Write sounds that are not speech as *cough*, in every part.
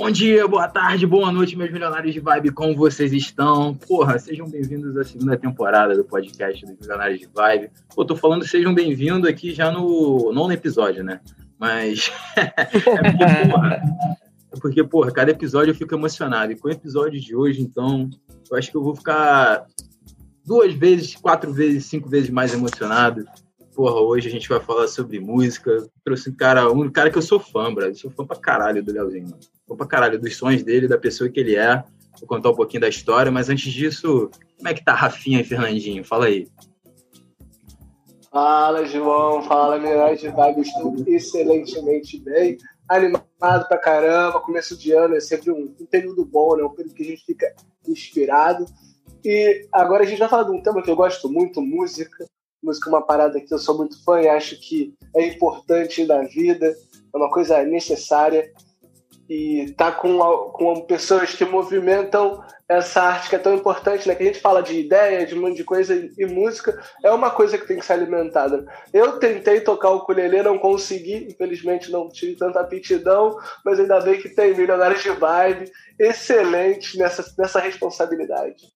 Bom dia, boa tarde, boa noite, meus milionários de vibe, como vocês estão? Porra, sejam bem-vindos à segunda temporada do podcast dos Milionários de Vibe. Pô, tô falando sejam bem-vindos aqui já no nono episódio, né? Mas *laughs* é porque, porra, é porque, porra, cada episódio eu fico emocionado. E com o episódio de hoje, então, eu acho que eu vou ficar duas vezes, quatro vezes, cinco vezes mais emocionado porra, hoje a gente vai falar sobre música. Trouxe um cara, um cara que eu sou fã, brother. sou fã pra caralho do Leozinho. Fã pra caralho dos sonhos dele, da pessoa que ele é. Vou contar um pouquinho da história, mas antes disso, como é que tá Rafinha e Fernandinho? Fala aí. Fala, João. Fala, Mirage Vibe. Estou excelentemente bem. Animado pra caramba. Começo de ano é sempre um, um período bom, né? Um período que a gente fica inspirado. E agora a gente vai falar de um tema que eu gosto muito, música. Música é uma parada que eu sou muito fã e acho que é importante na vida, é uma coisa necessária. E tá com, com pessoas que movimentam essa arte que é tão importante, né? Que a gente fala de ideia, de um monte de coisa, e música é uma coisa que tem que ser alimentada. Eu tentei tocar o ukulele, não consegui, infelizmente não tive tanta aptidão, mas ainda bem que tem milionários de vibe, excelente nessa, nessa responsabilidade.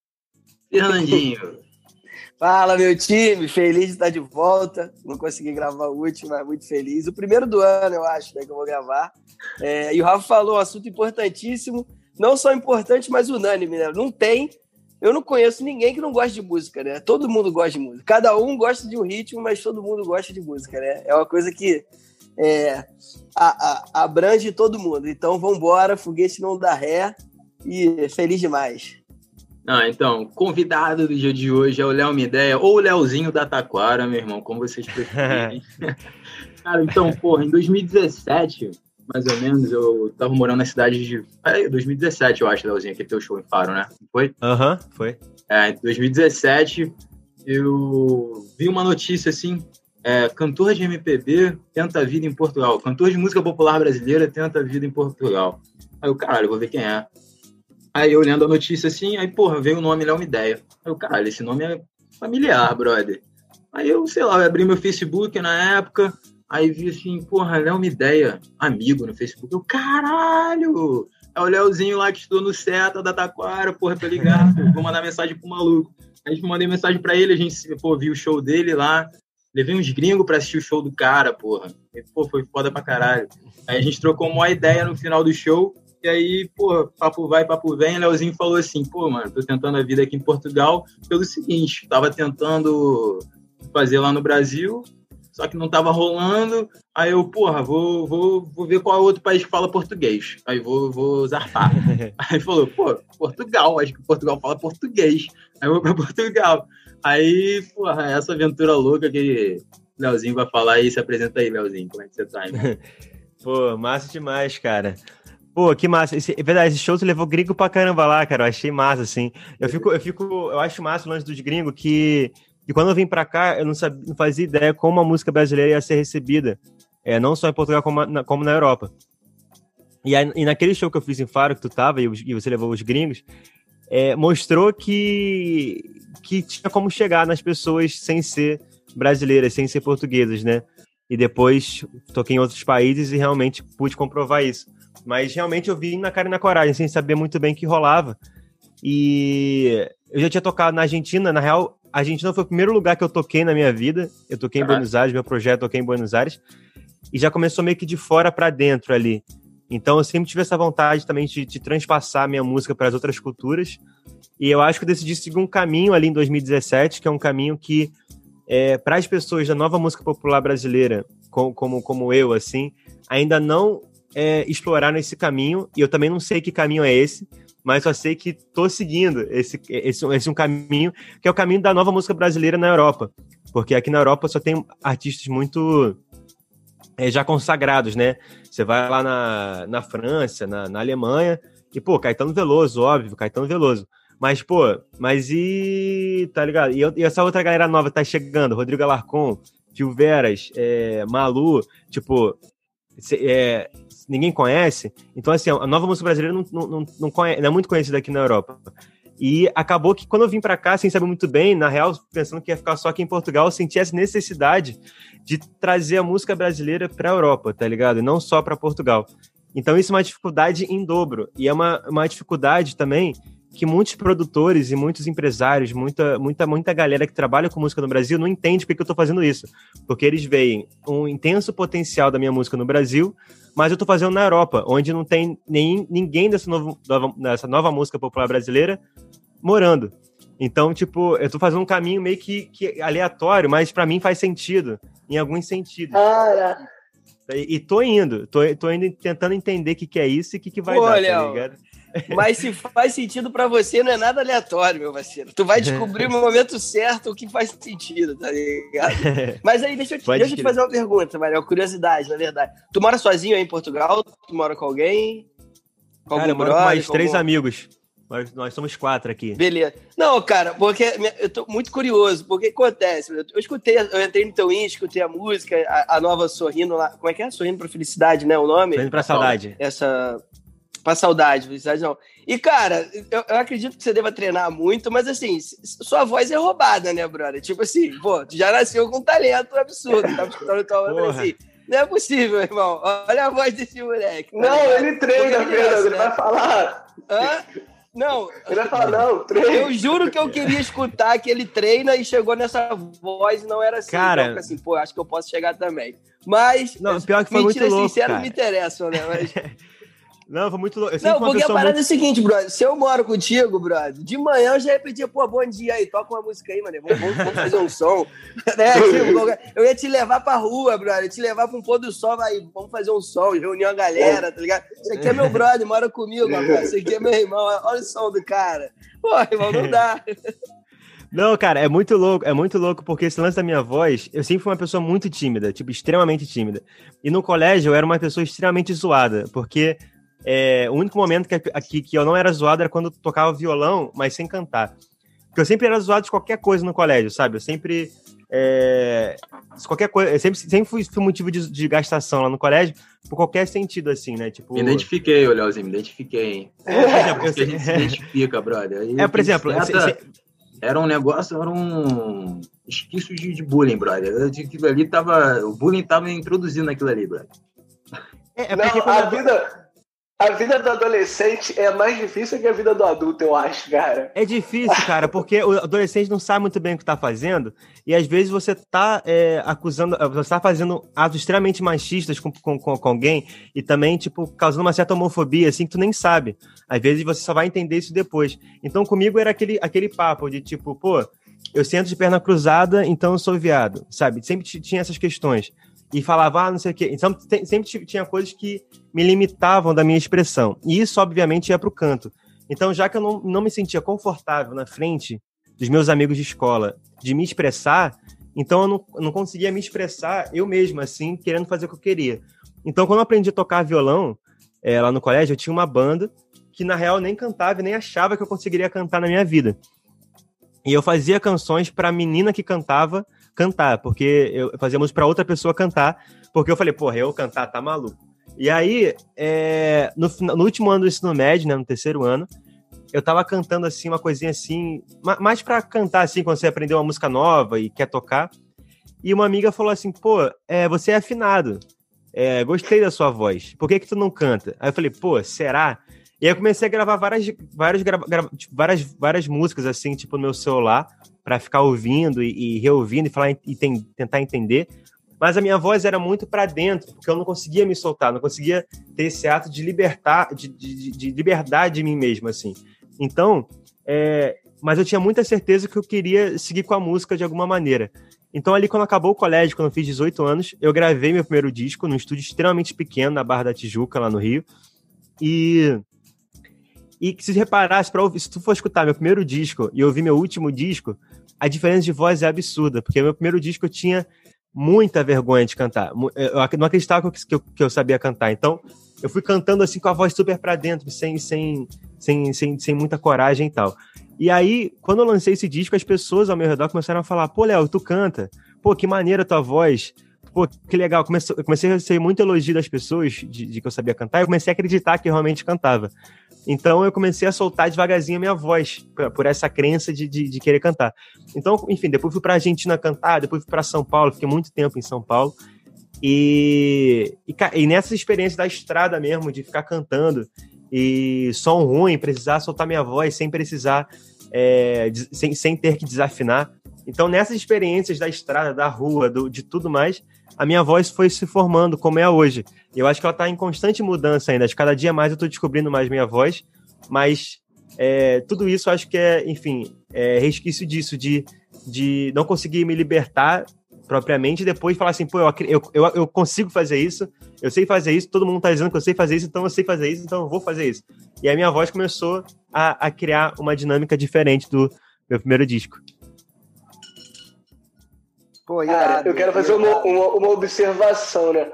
Fernandinho, Fala, meu time, feliz de estar de volta. Não consegui gravar o último, mas muito feliz. O primeiro do ano, eu acho, né, que eu vou gravar. É, e o Rafa falou um assunto importantíssimo, não só importante, mas unânime, né? Não tem, eu não conheço ninguém que não goste de música, né? Todo mundo gosta de música. Cada um gosta de um ritmo, mas todo mundo gosta de música, né? É uma coisa que é, a, a, abrange todo mundo. Então, vamos embora, foguete não dá ré e feliz demais. Ah, então, convidado do dia de hoje é o Léo Mideia, ou o Léozinho da Taquara, meu irmão, como vocês preferirem. *laughs* Cara, então, porra, em 2017, mais ou menos, eu tava morando na cidade de. É, 2017, eu acho, Léozinho, que teu show em Faro, né? Foi? Aham, uhum, foi. É, em 2017, eu vi uma notícia assim. É, cantor de MPB tenta a vida em Portugal. Cantor de música popular brasileira tenta a vida em Portugal. Aí eu, caralho, vou ver quem é. Aí eu olhando a notícia assim, aí, porra, veio o nome Léo Ideia. Eu, caralho, esse nome é familiar, brother. Aí eu, sei lá, eu abri meu Facebook na época, aí vi assim, porra, Léo Ideia, amigo no Facebook. Eu, caralho! É o Léozinho lá que estudou no SETA da Taquara, porra, tô ligado, vou mandar mensagem pro maluco. Aí a gente mandei mensagem pra ele, a gente, pô, viu o show dele lá, levei uns gringos pra assistir o show do cara, porra. E, pô, foi foda pra caralho. Aí a gente trocou uma ideia no final do show, e aí, pô, papo vai, papo vem, Leozinho falou assim, pô, mano, tô tentando a vida aqui em Portugal pelo seguinte, tava tentando fazer lá no Brasil, só que não tava rolando, aí eu, porra, vou, vou, vou ver qual é outro país que fala português, aí vou, vou zarpar. *laughs* aí falou, pô, Portugal, acho que Portugal fala português, aí eu vou pra Portugal. Aí, porra, essa aventura louca que Leozinho vai falar aí, se apresenta aí, Leozinho, como é que você tá, irmão? *laughs* Pô, massa demais, cara. Pô, que massa. Esse, é verdade, esse show você levou gringo pra caramba lá, cara. Eu achei massa, assim. Eu fico, eu fico, eu acho massa o lance dos gringos que, que quando eu vim pra cá, eu não, sabia, não fazia ideia como a música brasileira ia ser recebida. É, não só em Portugal, como na, como na Europa. E, aí, e naquele show que eu fiz em Faro, que tu tava e, e você levou os gringos, é, mostrou que, que tinha como chegar nas pessoas sem ser brasileiras, sem ser portuguesas, né? E depois toquei em outros países e realmente pude comprovar isso. Mas realmente eu vi na cara e na coragem, sem saber muito bem o que rolava. E eu já tinha tocado na Argentina, na real, a Argentina foi o primeiro lugar que eu toquei na minha vida. Eu toquei em Buenos Aires, meu projeto toquei em Buenos Aires. E já começou meio que de fora para dentro ali. Então eu sempre tive essa vontade também de, de transpassar minha música para as outras culturas. E eu acho que eu decidi seguir um caminho ali em 2017, que é um caminho que, é, para as pessoas da nova música popular brasileira, como, como, como eu, assim, ainda não é, exploraram esse caminho, e eu também não sei que caminho é esse, mas só sei que tô seguindo esse, esse, esse um caminho, que é o caminho da nova música brasileira na Europa. Porque aqui na Europa só tem artistas muito é, já consagrados, né? Você vai lá na, na França, na, na Alemanha, e, pô, Caetano Veloso, óbvio, Caetano Veloso. Mas, pô, mas e. Tá ligado? E, e essa outra galera nova tá chegando, Rodrigo Alarcon, Tio Veras, é, Malu, tipo, é, ninguém conhece. Então, assim, a nova música brasileira não, não, não, não, conhece, não é muito conhecida aqui na Europa. E acabou que quando eu vim para cá, sem saber muito bem, na real, pensando que ia ficar só aqui em Portugal, eu senti essa necessidade de trazer a música brasileira para a Europa, tá ligado? E não só para Portugal. Então isso é uma dificuldade em dobro. E é uma, uma dificuldade também que muitos produtores e muitos empresários, muita, muita, muita galera que trabalha com música no Brasil não entende por que eu estou fazendo isso. Porque eles veem um intenso potencial da minha música no Brasil, mas eu estou fazendo na Europa, onde não tem nem, ninguém dessa, novo, nova, dessa nova música popular brasileira morando. Então, tipo, eu estou fazendo um caminho meio que, que aleatório, mas para mim faz sentido, em alguns sentidos. Cara. E, tô indo, tô, tô indo tentando entender o que, que é isso e o que, que vai Pô, dar, tá ligado? Mas se faz sentido para você, não é nada aleatório, meu parceiro. Tu vai descobrir no momento certo o que faz sentido, tá ligado? *laughs* Mas aí, deixa eu te, deixa eu te fazer uma pergunta, Maria, uma curiosidade, na verdade. Tu mora sozinho aí em Portugal? Tu mora com alguém? Com cara, eu moro com mais três algum... amigos. Nós, nós somos quatro aqui. Beleza. Não, cara, porque eu tô muito curioso, porque acontece. Eu escutei, eu entrei no teu in, escutei a música, a, a, nova Sorrindo lá. Como é que é? Sorrindo pra Felicidade, né? O nome? Sorrindo pra Saudade. Essa. Pra saudade, felicidade não. E, cara, eu, eu, acredito que você deva treinar muito, mas assim, sua voz é roubada, né, brother? Tipo assim, pô, tu já nasceu com um talento absurdo. Tava escutando tua voz assim. Não é possível, irmão. Olha a voz desse moleque. Tá não, ele treina, Pedro. Ele né? vai falar. Hã? Não. Ele vai falar, não, treina. Eu juro que eu queria escutar que ele treina e chegou nessa voz e não era assim. Cara. Então, assim, pô, acho que eu posso chegar também. Mas. Não, pior que foi muito louco. sincero cara. não me interessam, né? Mas. *laughs* Não, foi muito louco. Não, porque a parada muito... é o seguinte, brother. Se eu moro contigo, brother, de manhã eu já ia pedir, pô, bom dia aí, toca uma música aí, mano. Vamos, vamos, fazer um som. *laughs* né? Tipo, eu ia te levar pra rua, brother. Te levar pra um pôr do sol, aí, vamos fazer um som, reunir uma galera, tá ligado? Isso aqui é meu brother, mora comigo, rapaz. Isso aqui é meu irmão. Olha o som do cara. Pô, irmão, não dá. *laughs* Não, cara, é muito louco, é muito louco, porque esse lance da minha voz, eu sempre fui uma pessoa muito tímida, tipo, extremamente tímida. E no colégio eu era uma pessoa extremamente zoada, porque é, o único momento que, aqui, que eu não era zoado era quando eu tocava violão, mas sem cantar. Porque eu sempre era zoado de qualquer coisa no colégio, sabe? Eu sempre. É, qualquer coisa. Eu sempre, sempre fui, fui motivo de, de, gastação lá no colégio, por qualquer sentido, assim, né? Tipo. Me identifiquei, Léozinho, me identifiquei, hein? *laughs* É, por exemplo, eu, a gente se identifica, brother. Aí, é, por exemplo. Era um negócio, era um esquiço de, de bullying, brother. Aquilo ali tava. O bullying tava introduzindo aquilo ali, brother. É, é porque não, a vida a vida do adolescente é mais difícil que a vida do adulto, eu acho, cara. É difícil, cara, porque o adolescente não sabe muito bem o que tá fazendo, e às vezes você tá é, acusando, você tá fazendo atos extremamente machistas com, com, com, alguém, e também, tipo, causando uma certa homofobia, assim, que tu nem sabe. Às vezes você só vai entender isso depois. Então, comigo era aquele, aquele papo de, tipo, pô, eu sento de perna cruzada, então eu sou viado, sabe? Sempre tinha essas questões e falava, ah, não sei o quê. Então, sempre tinha coisas que me limitavam da minha expressão. E isso, obviamente, ia para o canto. Então, já que eu não, não me sentia confortável na frente dos meus amigos de escola de me expressar, então eu não, não conseguia me expressar eu mesmo, assim, querendo fazer o que eu queria. Então, quando eu aprendi a tocar violão é, lá no colégio, eu tinha uma banda que, na real, nem cantava nem achava que eu conseguiria cantar na minha vida. E eu fazia canções para a menina que cantava cantar, porque eu fazia música para outra pessoa cantar, porque eu falei, porra, eu cantar tá maluco. E aí, é, no, no, último ano do ensino médio, né, no terceiro ano, eu tava cantando assim, uma coisinha assim, mais para cantar assim, quando você aprendeu uma música nova e quer tocar. E uma amiga falou assim, pô, é, você é afinado, é, gostei da sua voz, por que que tu não canta? Aí eu falei, pô, será? E aí eu comecei a gravar várias, várias, tipo, várias, várias músicas assim, tipo, no meu celular, para ficar ouvindo e, e, reouvindo e falar e tentar entender. Mas a minha voz era muito para dentro, porque eu não conseguia me soltar, não conseguia ter esse ato de libertar, de, de, de liberdade de mim mesmo, assim. Então, é, mas eu tinha muita certeza que eu queria seguir com a música de alguma maneira. Então, ali, quando acabou o colégio, quando eu fiz 18 anos, eu gravei meu primeiro disco num estúdio extremamente pequeno, na Barra da Tijuca, lá no Rio. E e se reparasse, pra ouvir, se tu for escutar meu primeiro disco e ouvir meu último disco, a diferença de voz é absurda, porque meu primeiro disco eu tinha muita vergonha de cantar. Eu não acreditava que eu, que eu sabia cantar. Então, eu fui cantando assim com a voz super pra dentro, sem, sem, sem, sem, sem muita coragem e tal. E aí, quando eu lancei esse disco, as pessoas ao meu redor começaram a falar: pô, Léo, tu canta. Pô, que maneira a tua voz. Pô, que legal. Comecei, comecei a receber muito elogio das pessoas de, de que eu sabia cantar eu comecei a acreditar que realmente cantava. Então eu comecei a soltar devagarzinho a minha voz, por essa crença de, de, de querer cantar. Então, enfim, depois fui para Argentina cantar, depois fui para São Paulo, fiquei muito tempo em São Paulo. E, e, e nessa experiência da estrada mesmo, de ficar cantando, e som ruim, precisar soltar minha voz sem precisar, é, sem, sem ter que desafinar. Então, nessas experiências da estrada, da rua, do, de tudo mais, a minha voz foi se formando como é hoje. Eu acho que ela está em constante mudança ainda. De cada dia mais eu estou descobrindo mais minha voz, mas é, tudo isso acho que é, enfim, é resquício disso, de, de não conseguir me libertar propriamente e depois falar assim, pô, eu, eu, eu, consigo fazer isso, eu sei fazer isso, todo mundo está dizendo que eu sei fazer isso, então eu sei fazer isso, então eu vou fazer isso. E a minha voz começou a, a criar uma dinâmica diferente do meu primeiro disco. Pô, Cara, eu quero fazer uma, uma, uma, observação, né?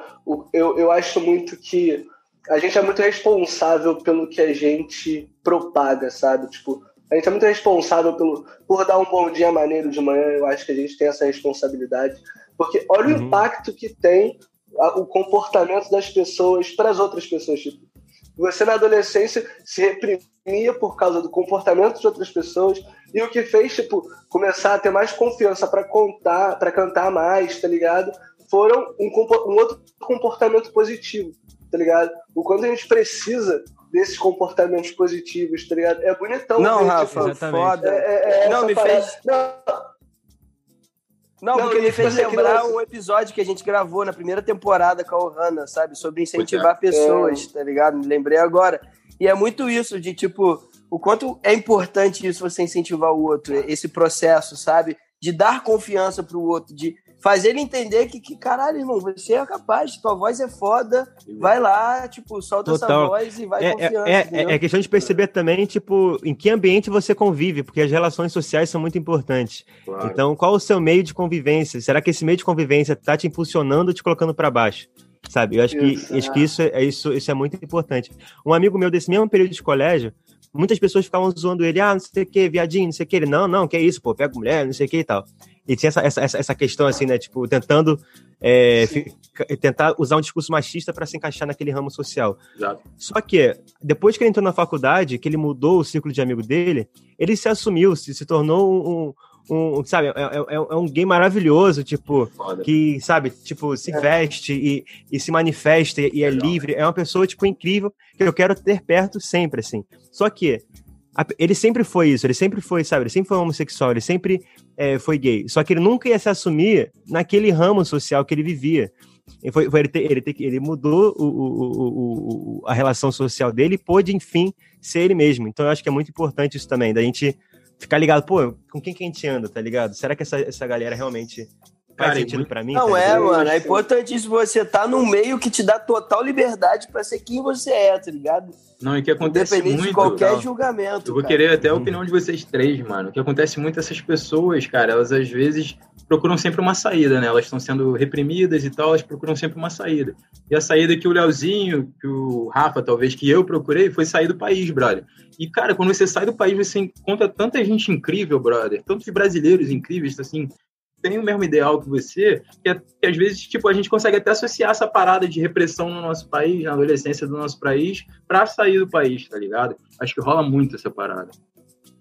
Eu, eu acho muito que a gente é muito responsável pelo que a gente propaga, sabe? Tipo, a gente é muito responsável pelo, por dar um bom dia maneiro de manhã. Eu acho que a gente tem essa responsabilidade. Porque olha uhum. o impacto que tem a, o comportamento das pessoas para as outras pessoas. Tipo, você na adolescência se reprimia por causa do comportamento de outras pessoas e o que fez tipo começar a ter mais confiança para contar, para cantar mais, tá ligado? Foram um, um, outro comportamento positivo, tá ligado? O quanto a gente precisa desses comportamentos positivos, tá ligado? É bonitão. Não, Rafa, foda. É, é, é não, me parada. fez. Não. Não, não, porque me fez lembrar um episódio que a gente gravou na primeira temporada com a Ohana, sabe? Sobre incentivar pessoas, é. tá ligado? Me lembrei agora. E é muito isso, de tipo, o quanto é importante isso você incentivar o outro, esse processo, sabe? De dar confiança pro outro, de fazer ele entender que, que, caralho, irmão, você é capaz, tua voz é foda, vai lá, tipo, solta Total. essa voz e vai é, confiando. É, é, é, questão de perceber também, tipo, em que ambiente você convive, porque as relações sociais são muito importantes. Claro. Então, qual o seu meio de convivência? Será que esse meio de convivência tá te impulsionando ou te colocando para baixo? Sabe? Eu acho que, acho que isso, é, isso, isso é muito importante. Um amigo meu desse mesmo período de colégio, muitas pessoas ficavam zoando ele, ah, não sei o que, viadinho, não sei o que. Ele, não, não, que é isso, pô, pega mulher, não sei o que e tal. E tinha essa, essa, essa questão, assim, né, tipo, tentando é, fica, tentar usar um discurso machista para se encaixar naquele ramo social. Exato. Só que, depois que ele entrou na faculdade, que ele mudou o círculo de amigo dele, ele se assumiu, se, se tornou um, um, sabe, é, é, é, é, um gay maravilhoso, tipo, Foda. que, sabe, tipo, se é. veste e, e se manifesta e, e é livre. É uma pessoa, tipo, incrível que eu quero ter perto sempre, assim. Só que ele sempre foi isso, ele sempre foi, sabe, ele sempre foi homossexual, ele sempre é, foi gay. Só que ele nunca ia se assumir naquele ramo social que ele vivia. Ele, foi, foi ele, ter, ele, ter, ele mudou o, o, o, a relação social dele e pôde, enfim, ser ele mesmo. Então eu acho que é muito importante isso também, da gente ficar ligado, pô, com quem que a gente anda, tá ligado? Será que essa, essa galera realmente faz Cara, sentido para mim? Não tá é, mano. É importantíssimo você estar tá num meio que te dá total liberdade para ser quem você é, tá ligado? Não, e que acontece Independente muito. de qualquer não. julgamento. Eu vou cara. querer até a opinião de vocês três, mano. O que acontece muito essas pessoas, cara, elas às vezes procuram sempre uma saída, né? Elas estão sendo reprimidas e tal, elas procuram sempre uma saída. E a saída que o Leozinho, que o Rafa, talvez, que eu procurei, foi sair do país, brother. E, cara, quando você sai do país, você encontra tanta gente incrível, brother. Tantos brasileiros incríveis, assim, tem o mesmo ideal que você, que, é, que, às vezes tipo, a gente consegue até associar essa parada de repressão no nosso país, na adolescência do nosso país, para sair do país, tá ligado? Acho que rola muito essa parada.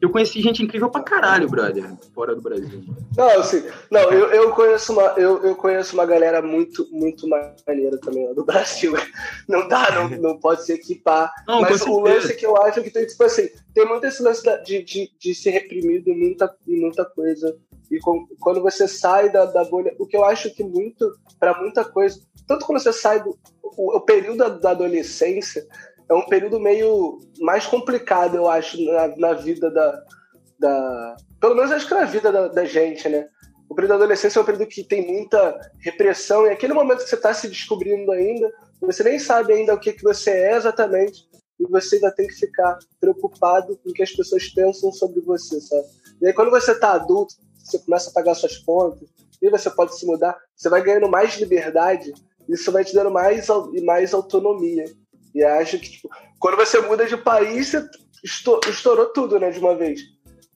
Eu conheci gente incrível pra caralho, brother, fora do Brasil. Não, assim, não, eu, eu, conheço uma, eu, eu conheço uma galera muito, muito maneira também do Brasil. *laughs* Não dá, não, não pode se equipar. Não, mas o lance que eu acho que tem, tipo assim, tem muito esse lance de, de, de ser reprimido em muita, em muita coisa. E com, quando você sai da, da bolha, o que eu acho que muito, para muita coisa, tanto quando você sai do o, o período da, da adolescência, é um período meio mais complicado, eu acho, na, na vida da, da. Pelo menos acho que na vida da, da, gente, né? O período da adolescência é um período que tem muita repressão, e aquele momento que você está se descobrindo ainda, você nem sabe ainda o que, que você é exatamente, e você ainda tem que ficar preocupado com o que as pessoas pensam sobre você, sabe? E aí, quando você está adulto, você começa a pagar suas contas, e você pode se mudar, você vai ganhando mais liberdade, isso vai te dando mais, mais autonomia. E acho que, tipo, quando você muda de país, você estourou tudo, né, de uma vez.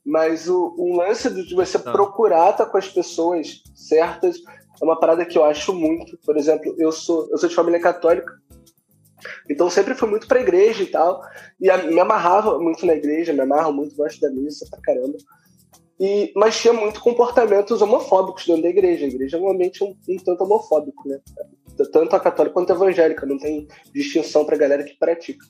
Mas o, o lance de você tá. procurar estar com as pessoas certas é uma parada que eu acho muito. Por exemplo, eu sou, eu sou de família católica, então sempre fui muito pra igreja e tal. E a, me amarrava muito na igreja, me amarro muito, gosto da missa pra caramba. E, mas tinha muito comportamentos homofóbicos dentro da igreja. A igreja é um ambiente um, um tanto homofóbico, né? Tanto a católica quanto a evangélica, não tem distinção pra galera que pratica.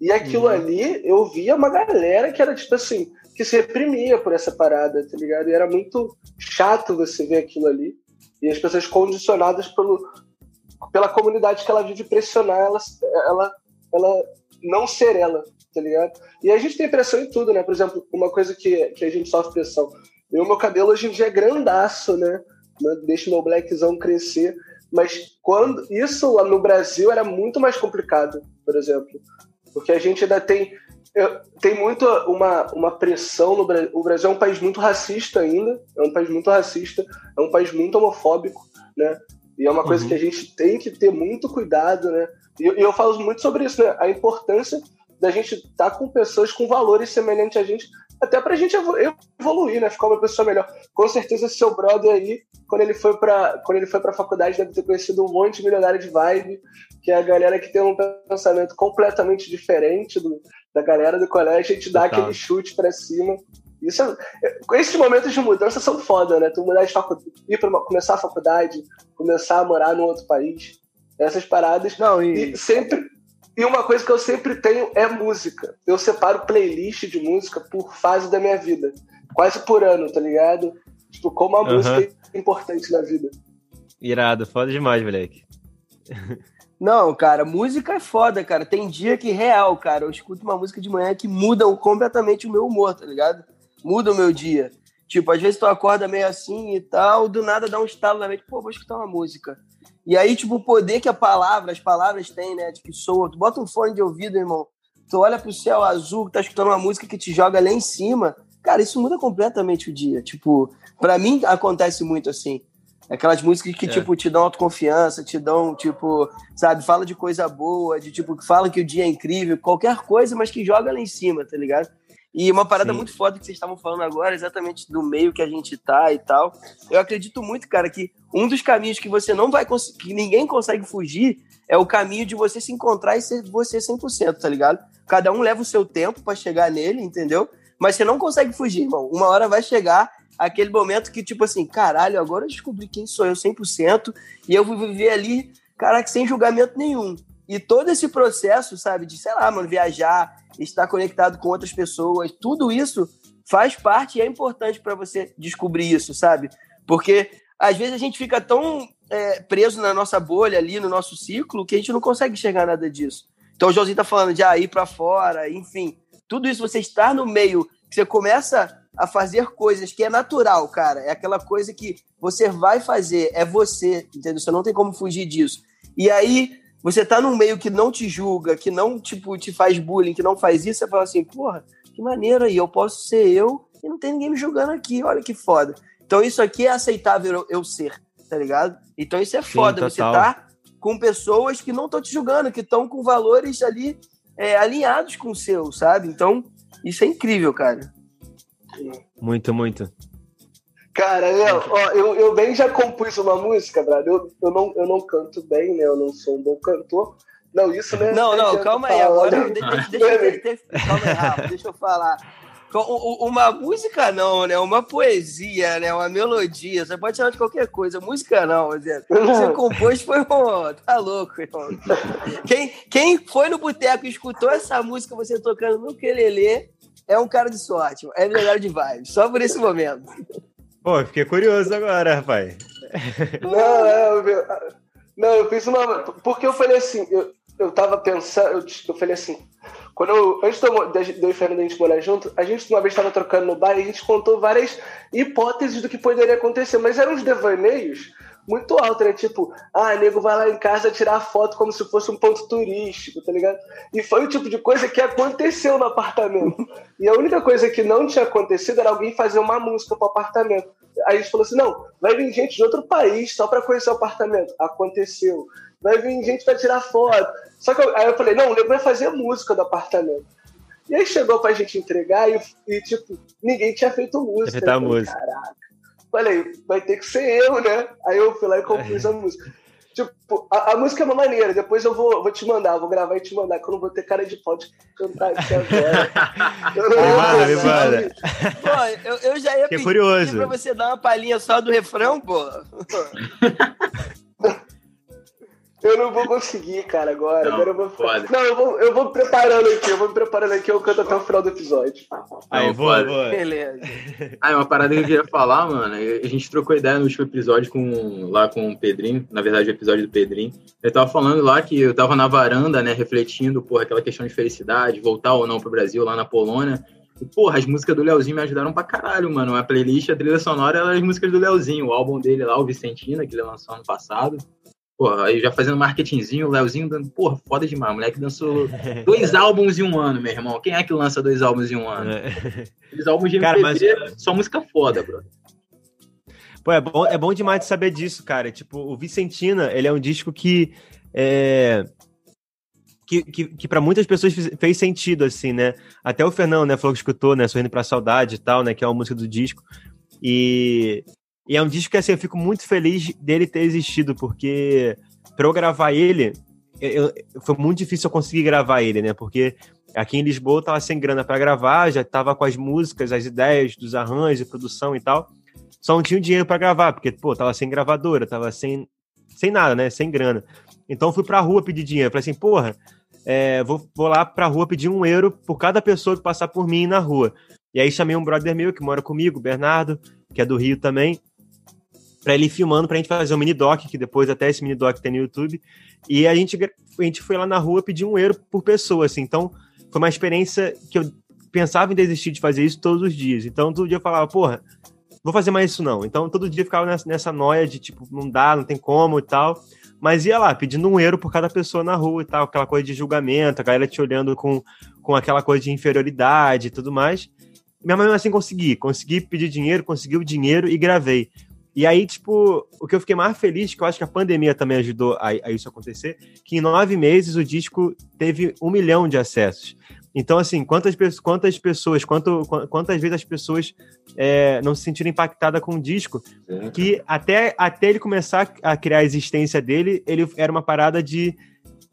E aquilo uhum. ali, eu via uma galera que era tipo assim, que se reprimia por essa parada, tá ligado? E era muito chato você ver aquilo ali. E as pessoas condicionadas pelo, pela comunidade que ela vive pressionar ela, ela, ela não ser ela, tá ligado? E a gente tem pressão em tudo, né? Por exemplo, uma coisa que, que a gente sofre pressão. Eu, meu cabelo hoje em dia é grandaço, né? Deixa meu blackzão crescer. Mas quando isso lá no Brasil era muito mais complicado, por exemplo. Porque a gente ainda tem tem muito uma, uma pressão no Brasil. O Brasil é um país muito racista ainda, é um país muito racista, é um país muito homofóbico, né? E é uma coisa uhum. que a gente tem que ter muito cuidado, né? E, eu falo muito sobre isso, né? A importância da gente estar tá com pessoas com valores semelhantes a gente, até pra gente evoluir, né? Ficar uma pessoa melhor. Com certeza, seu brother aí, quando ele foi pra, quando ele foi pra faculdade, deve ter conhecido um monte de milionário de vibe, que é a galera que tem um pensamento completamente diferente do, da galera do colégio, a gente dá aquele chute para cima. Isso é, esses momentos de mudança são foda, né? Tu mudar de faculdade, ir pra uma, começar a faculdade, começar a morar num outro país, essas paradas. Não, e... e sempre e uma coisa que eu sempre tenho é música. Eu separo playlist de música por fase da minha vida. Quase por ano, tá ligado? Tipo, como a uhum. música é importante na vida. Irado, foda demais, moleque. Não, cara, música é foda, cara. Tem dia que, real, cara, eu escuto uma música de manhã que muda completamente o meu humor, tá ligado? Muda o meu dia. Tipo, às vezes tu acorda meio assim e tal, do nada dá um estalo na mente, pô, vou escutar uma música. E aí, tipo, o poder que a palavra, as palavras têm, né? De que soa. Tu bota um fone de ouvido, irmão, tu olha pro céu azul, tá escutando uma música que te joga lá em cima. Cara, isso muda completamente o dia. Tipo, para mim acontece muito assim. Aquelas músicas que, é. tipo, te dão autoconfiança, te dão, tipo, sabe, fala de coisa boa, de tipo, que fala que o dia é incrível, qualquer coisa, mas que joga lá em cima, tá ligado? E uma parada Sim. muito foda que vocês estavam falando agora, exatamente do meio que a gente tá e tal. Eu acredito muito, cara, que um dos caminhos que você não vai conseguir, que ninguém consegue fugir, é o caminho de você se encontrar e ser você 100%, tá ligado? Cada um leva o seu tempo para chegar nele, entendeu? Mas você não consegue fugir, irmão. Uma hora vai chegar aquele momento que, tipo assim, caralho, agora eu descobri quem sou eu 100% e eu vou viver ali, caraca, sem julgamento nenhum. E todo esse processo, sabe, de, sei lá, mano, viajar, estar conectado com outras pessoas, tudo isso faz parte e é importante para você descobrir isso, sabe? Porque às vezes a gente fica tão é, preso na nossa bolha ali, no nosso ciclo, que a gente não consegue enxergar nada disso. Então o Joãozinho tá falando de ah, ir para fora, enfim, tudo isso você estar no meio, que você começa a fazer coisas que é natural, cara. É aquela coisa que você vai fazer, é você, entendeu? Você não tem como fugir disso. E aí, você tá num meio que não te julga, que não, tipo, te faz bullying, que não faz isso, você fala assim, porra, que maneiro aí, eu posso ser eu e não tem ninguém me julgando aqui, olha que foda. Então isso aqui é aceitável eu, ser, tá ligado? Então isso é foda, Sim, você tá com pessoas que não estão te julgando, que estão com valores ali é, alinhados com o seu, sabe? Então, isso é incrível, cara. Muito, muito. Cara, eu, ó, eu, eu bem já compus uma música, brother. Eu, eu, não, eu não canto bem, né? Eu não sou um bom cantor. Não, isso né? Não, não, calma aí. Agora, deixa, deixa, deixa, calma aí, Rafa, deixa eu falar. Uma música não, né? Uma poesia, né? Uma melodia. Você pode chamar de qualquer coisa. Música não, Zé. Você compôs foi um... Tá louco, irmão. Quem, quem foi no boteco e escutou essa música você tocando no quelele é um cara de sorte. É melhor de vibe. Só por esse momento. Pô, fiquei curioso agora, rapaz. Não, é, eu, não, eu fiz uma. Porque eu falei assim, eu, eu tava pensando, eu, eu falei assim, quando eu, antes de eu e Fernando a gente morar junto, a gente uma vez estava trocando no bar e a gente contou várias hipóteses do que poderia acontecer, mas eram uns devaneios muito alto, né? Tipo, ah, nego vai lá em casa tirar foto como se fosse um ponto turístico, tá ligado? E foi o tipo de coisa que aconteceu no apartamento. E a única coisa que não tinha acontecido era alguém fazer uma música pro apartamento. Aí a gente falou assim: não, vai vir gente de outro país só pra conhecer o apartamento. Aconteceu. Vai vir gente pra tirar foto. Só que eu, aí eu falei: não, o nego vai fazer música do apartamento. E aí chegou pra gente entregar e, e tipo, ninguém tinha feito música. Falei, música. Caraca. Falei, vai ter que ser eu, né? Aí eu fui lá e compus a música. Tipo, a, a, música é uma maneira, depois eu vou, vou te mandar, vou gravar e te mandar, que eu não vou ter cara de pau de cantar aqui agora. *laughs* eu não vou manda, Pô, eu, eu já ia pedir curioso. pra você dar uma palhinha só do refrão, pô. *laughs* Eu não vou conseguir, cara, agora. Não, agora eu vou. Pode. Não, eu vou, eu vou preparando aqui, eu vou me preparando aqui, eu canto até o final do episódio. Aí, não, boa, boa. Beleza. Ah, uma parada que eu queria falar, mano. A gente trocou ideia no último episódio com, lá com o Pedrinho, na verdade, o episódio do Pedrinho. Ele tava falando lá que eu tava na varanda, né, refletindo, porra, aquela questão de felicidade, voltar ou não pro Brasil, lá na Polônia. E, porra, as músicas do Leozinho me ajudaram pra caralho, mano. A playlist, a trilha sonora, eram as músicas do Leozinho, o álbum dele lá, o Vicentina, que ele lançou ano passado. Porra, aí já fazendo marketingzinho, o Leozinho dando, porra, foda demais. O moleque dançou *laughs* dois álbuns em um ano, meu irmão. Quem é que lança dois álbuns em um ano? É. Dois álbuns de MPB, cara, mas... só música foda, brother. Pô, é bom, é bom demais de saber disso, cara. Tipo, o Vicentina, ele é um disco que. É... Que, que, que para muitas pessoas fez sentido, assim, né? Até o Fernando, né, falou que escutou, né? Sorrindo pra Saudade e tal, né? Que é uma música do disco. E e é um disco que, assim, eu fico muito feliz dele ter existido, porque para eu gravar ele, eu, foi muito difícil eu conseguir gravar ele, né? Porque aqui em Lisboa eu tava sem grana para gravar, já tava com as músicas, as ideias dos arranjos, produção e tal. Só não tinha dinheiro para gravar, porque, pô, tava sem gravadora, tava sem, sem nada, né? Sem grana. Então fui pra rua pedir dinheiro. Falei assim, porra, é, vou, vou lá pra rua pedir um euro por cada pessoa que passar por mim na rua. E aí chamei um brother meu que mora comigo, Bernardo, que é do Rio também para ele filmando pra gente fazer um mini doc, que depois até esse mini doc tem no YouTube. E a gente, a gente foi lá na rua pedir um euro por pessoa, assim. Então, foi uma experiência que eu pensava em desistir de fazer isso todos os dias. Então, todo dia eu falava, porra, vou fazer mais isso não. Então, todo dia eu ficava nessa, nessa noia de, tipo, não dá, não tem como e tal. Mas ia lá, pedindo um euro por cada pessoa na rua e tal, aquela coisa de julgamento, a galera te olhando com, com aquela coisa de inferioridade e tudo mais. Minha mãe assim consegui, consegui pedir dinheiro, consegui o dinheiro e gravei. E aí, tipo, o que eu fiquei mais feliz, que eu acho que a pandemia também ajudou a, a isso acontecer, que em nove meses o disco teve um milhão de acessos. Então, assim, quantas, quantas pessoas, quanto, quantas vezes as pessoas é, não se sentiram impactadas com o disco, é. que até, até ele começar a criar a existência dele, ele era uma parada de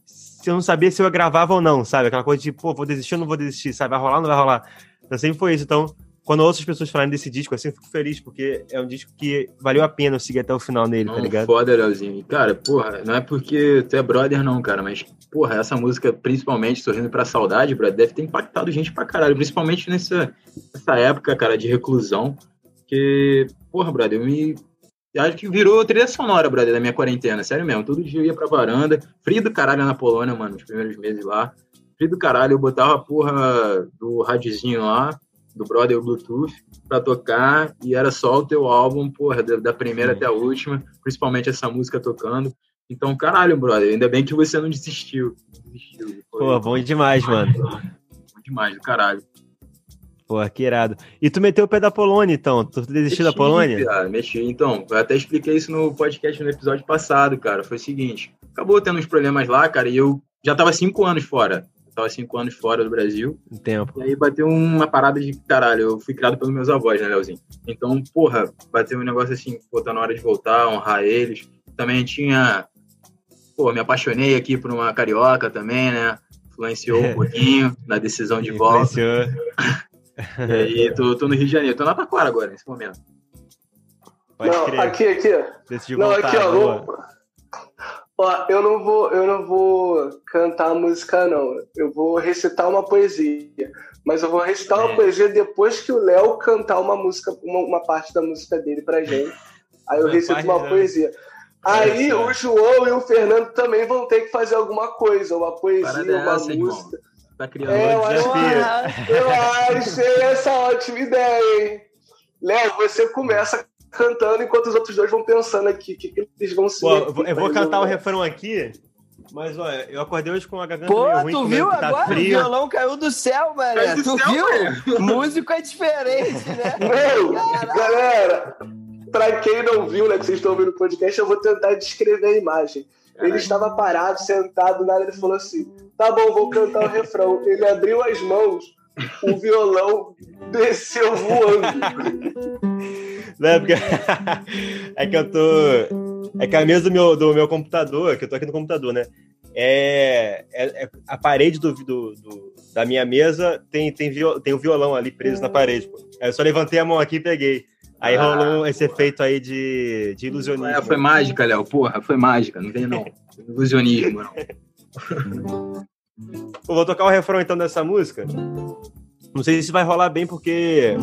se eu não sabia se eu gravava ou não, sabe? Aquela coisa de, pô, vou desistir ou não vou desistir, sabe? Vai rolar ou não vai rolar? Então sempre foi isso. Então, quando outras pessoas falarem desse disco, assim, eu fico feliz, porque é um disco que valeu a pena eu seguir até o final nele, tá não, tá ligado? Foda, Leozinho. Cara, porra, não é porque tu é brother, não, cara, mas, porra, essa música, principalmente, Sorrindo pra Saudade, brother, deve ter impactado gente pra caralho, principalmente nessa, nessa época, cara, de reclusão, que, porra, brother, eu me. Acho que virou trilha sonora, brother, da minha quarentena, sério mesmo. Todo dia eu ia pra varanda, frio do caralho na Polônia, mano, os primeiros meses lá. Frio do caralho, eu botava a porra do radiozinho lá, do brother Bluetooth para tocar e era só o teu álbum, porra, da, da primeira Sim. até a última, principalmente essa música tocando. Então, caralho, brother, ainda bem que você não desistiu. desistiu. Pô, bom demais, mano. Bom demais, do caralho. Pô, que irado. E tu meteu o pé da Polônia, então? Tu desistiu da Polônia? Cara, mexi. Então, eu até expliquei isso no podcast no episódio passado, cara. Foi o seguinte: acabou tendo uns problemas lá, cara, e eu já tava cinco anos fora tava cinco anos fora do Brasil. Um tempo. E aí bateu uma parada de caralho. Eu fui criado pelos meus avós, né, Leozinho? Então, porra, bateu um negócio assim, pô, tá na hora de voltar, honrar eles. Também tinha. Pô, me apaixonei aqui por uma carioca também, né? Influenciou um *laughs* pouquinho na decisão de volta. Influenciou. e aí, tô, tô no Rio de Janeiro. Tô na Taquara agora, nesse momento. Pode não, crer. aqui, aqui. Decidiu não, voltar, aqui, ó. Ó, eu não vou, eu não vou cantar a música não. Eu vou recitar uma poesia, mas eu vou recitar uma é. poesia depois que o Léo cantar uma música, uma, uma, parte da música dele pra gente. Aí eu recito uma poesia. Aí é, o João e o Fernando também vão ter que fazer alguma coisa, uma poesia, uma essa, música. Irmão. Tá criando é, um desafio. Eu, eu achei essa ótima ideia, hein? Léo, você começa cantando enquanto os outros dois vão pensando aqui o que, que, eles vão se. Pô, eu vou cantar o refrão aqui. Mas, olha, eu acordei hoje com a garganta Pô, meio ruim. tu viu tá agora? Frio. O violão caiu do céu, mané. Tu céu, viu? Músico é diferente, né? *laughs* Meu, galera, pra quem não viu, né, que vocês estão ouvindo o podcast, eu vou tentar descrever a imagem. Ele estava parado, sentado, nada, ele falou assim, tá bom, vou cantar o refrão. Ele abriu as mãos, o violão desceu voando. *laughs* Né? Porque *laughs* é que eu tô. É que a mesa do meu, do meu computador, que eu tô aqui no computador, né? É, é, é a parede do, do, do, da minha mesa tem, tem, viol, tem um violão ali preso na parede. Pô. Aí eu só levantei a mão aqui e peguei. Aí ah, rolou esse efeito aí de, de ilusionismo. É, foi mágica, Léo. Porra, foi mágica. Não vem, não. *laughs* Ilusionismo, não. vou tocar o refrão então dessa música. Não sei se vai rolar bem, porque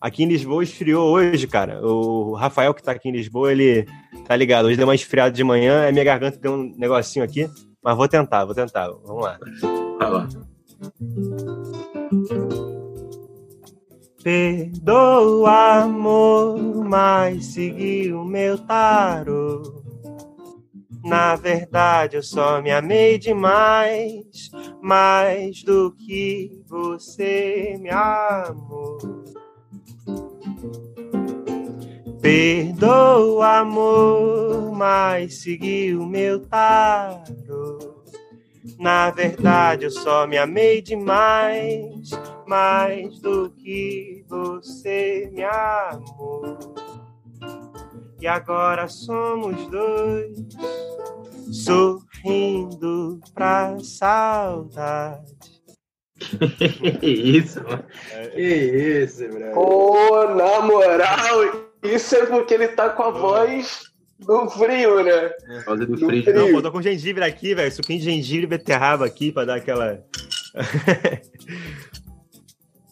aqui em Lisboa esfriou hoje, cara. O Rafael, que tá aqui em Lisboa, ele tá ligado. Hoje deu uma esfriada de manhã, a minha garganta deu um negocinho aqui. Mas vou tentar, vou tentar. Vamos lá. Tá lá. Perdoa, amor, mas segui o meu tarô. Na verdade, eu só me amei demais, mais do que você me amou. Perdoa, amor, mas segui o meu tarô. Na verdade, eu só me amei demais, mais do que você me amou. E agora somos dois, sorrindo pra saudade. *laughs* que isso, mano. Que isso, bro. Pô, na moral, isso é porque ele tá com a voz do frio, né? É. do, do frio. frio. Não, eu tô com gengibre aqui, velho. Suquinho de gengibre e beterraba aqui pra dar aquela. *laughs*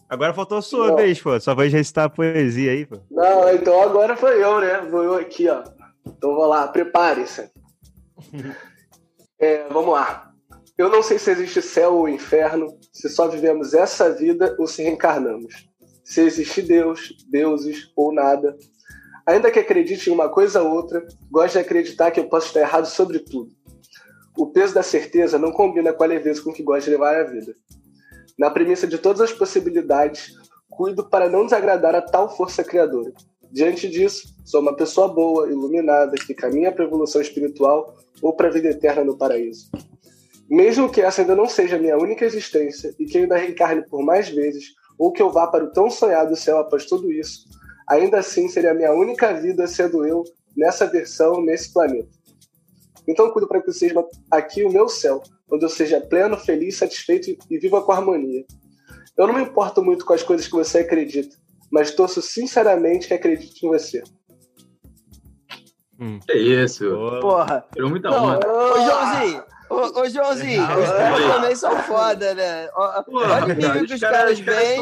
Agora faltou a sua Não. vez, pô. Só vai recitar a poesia aí, pô. Não, então agora foi eu, né? Vou eu aqui, ó. Então vou lá, prepare-se. é, vamos lá. Eu não sei se existe céu ou inferno, se só vivemos essa vida ou se reencarnamos. Se existe Deus, deuses ou nada. Ainda que acredite em uma coisa ou outra, gosto de acreditar que eu posso estar errado sobre tudo. O peso da certeza não combina com a leveza com que gosto de levar a vida. Na premissa de todas as possibilidades, cuido para não desagradar a tal força criadora. Diante disso, sou uma pessoa boa, iluminada, que caminha para a evolução espiritual ou para a vida eterna no paraíso. Mesmo que essa ainda não seja minha única existência e que eu ainda reencarne por mais vezes, ou que eu vá para o tão sonhado céu após tudo isso, ainda assim seria a minha única vida sendo eu nessa versão, nesse planeta. Então cuido para que seja aqui o meu céu, onde eu seja pleno, feliz, satisfeito e viva com harmonia. Eu não me importo muito com as coisas que você acredita, mas torço sinceramente que acredite em você. Hum. É isso. Porra. Tirou muita onda. Ô, Joãozinho, Ô, ô Joãozinho, os caras também são foda, né? Pô, Olha o nível que os caras vêm.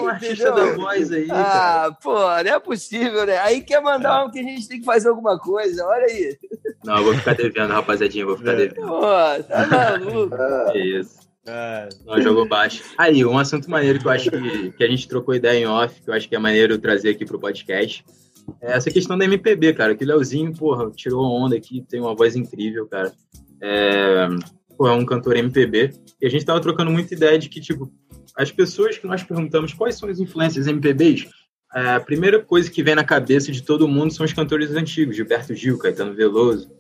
aí. Ah, cara. pô, não é possível, né? Aí quer mandar é. um que a gente tem que fazer alguma coisa, olha aí. Não, eu vou ficar devendo, rapaziadinha, vou ficar é. devendo. Pô, tá maluco. É isso. É. Não, jogou baixo. Aí, um assunto maneiro que eu acho que, que a gente trocou ideia em off, que eu acho que é maneiro trazer aqui pro podcast, é essa questão da MPB, cara. Que o Leozinho, porra, tirou onda aqui, tem uma voz incrível, cara. É, é um cantor MPB, e a gente estava trocando muita ideia de que, tipo, as pessoas que nós perguntamos quais são as influências MPBs, a primeira coisa que vem na cabeça de todo mundo são os cantores antigos, Gilberto Gil, Caetano Veloso,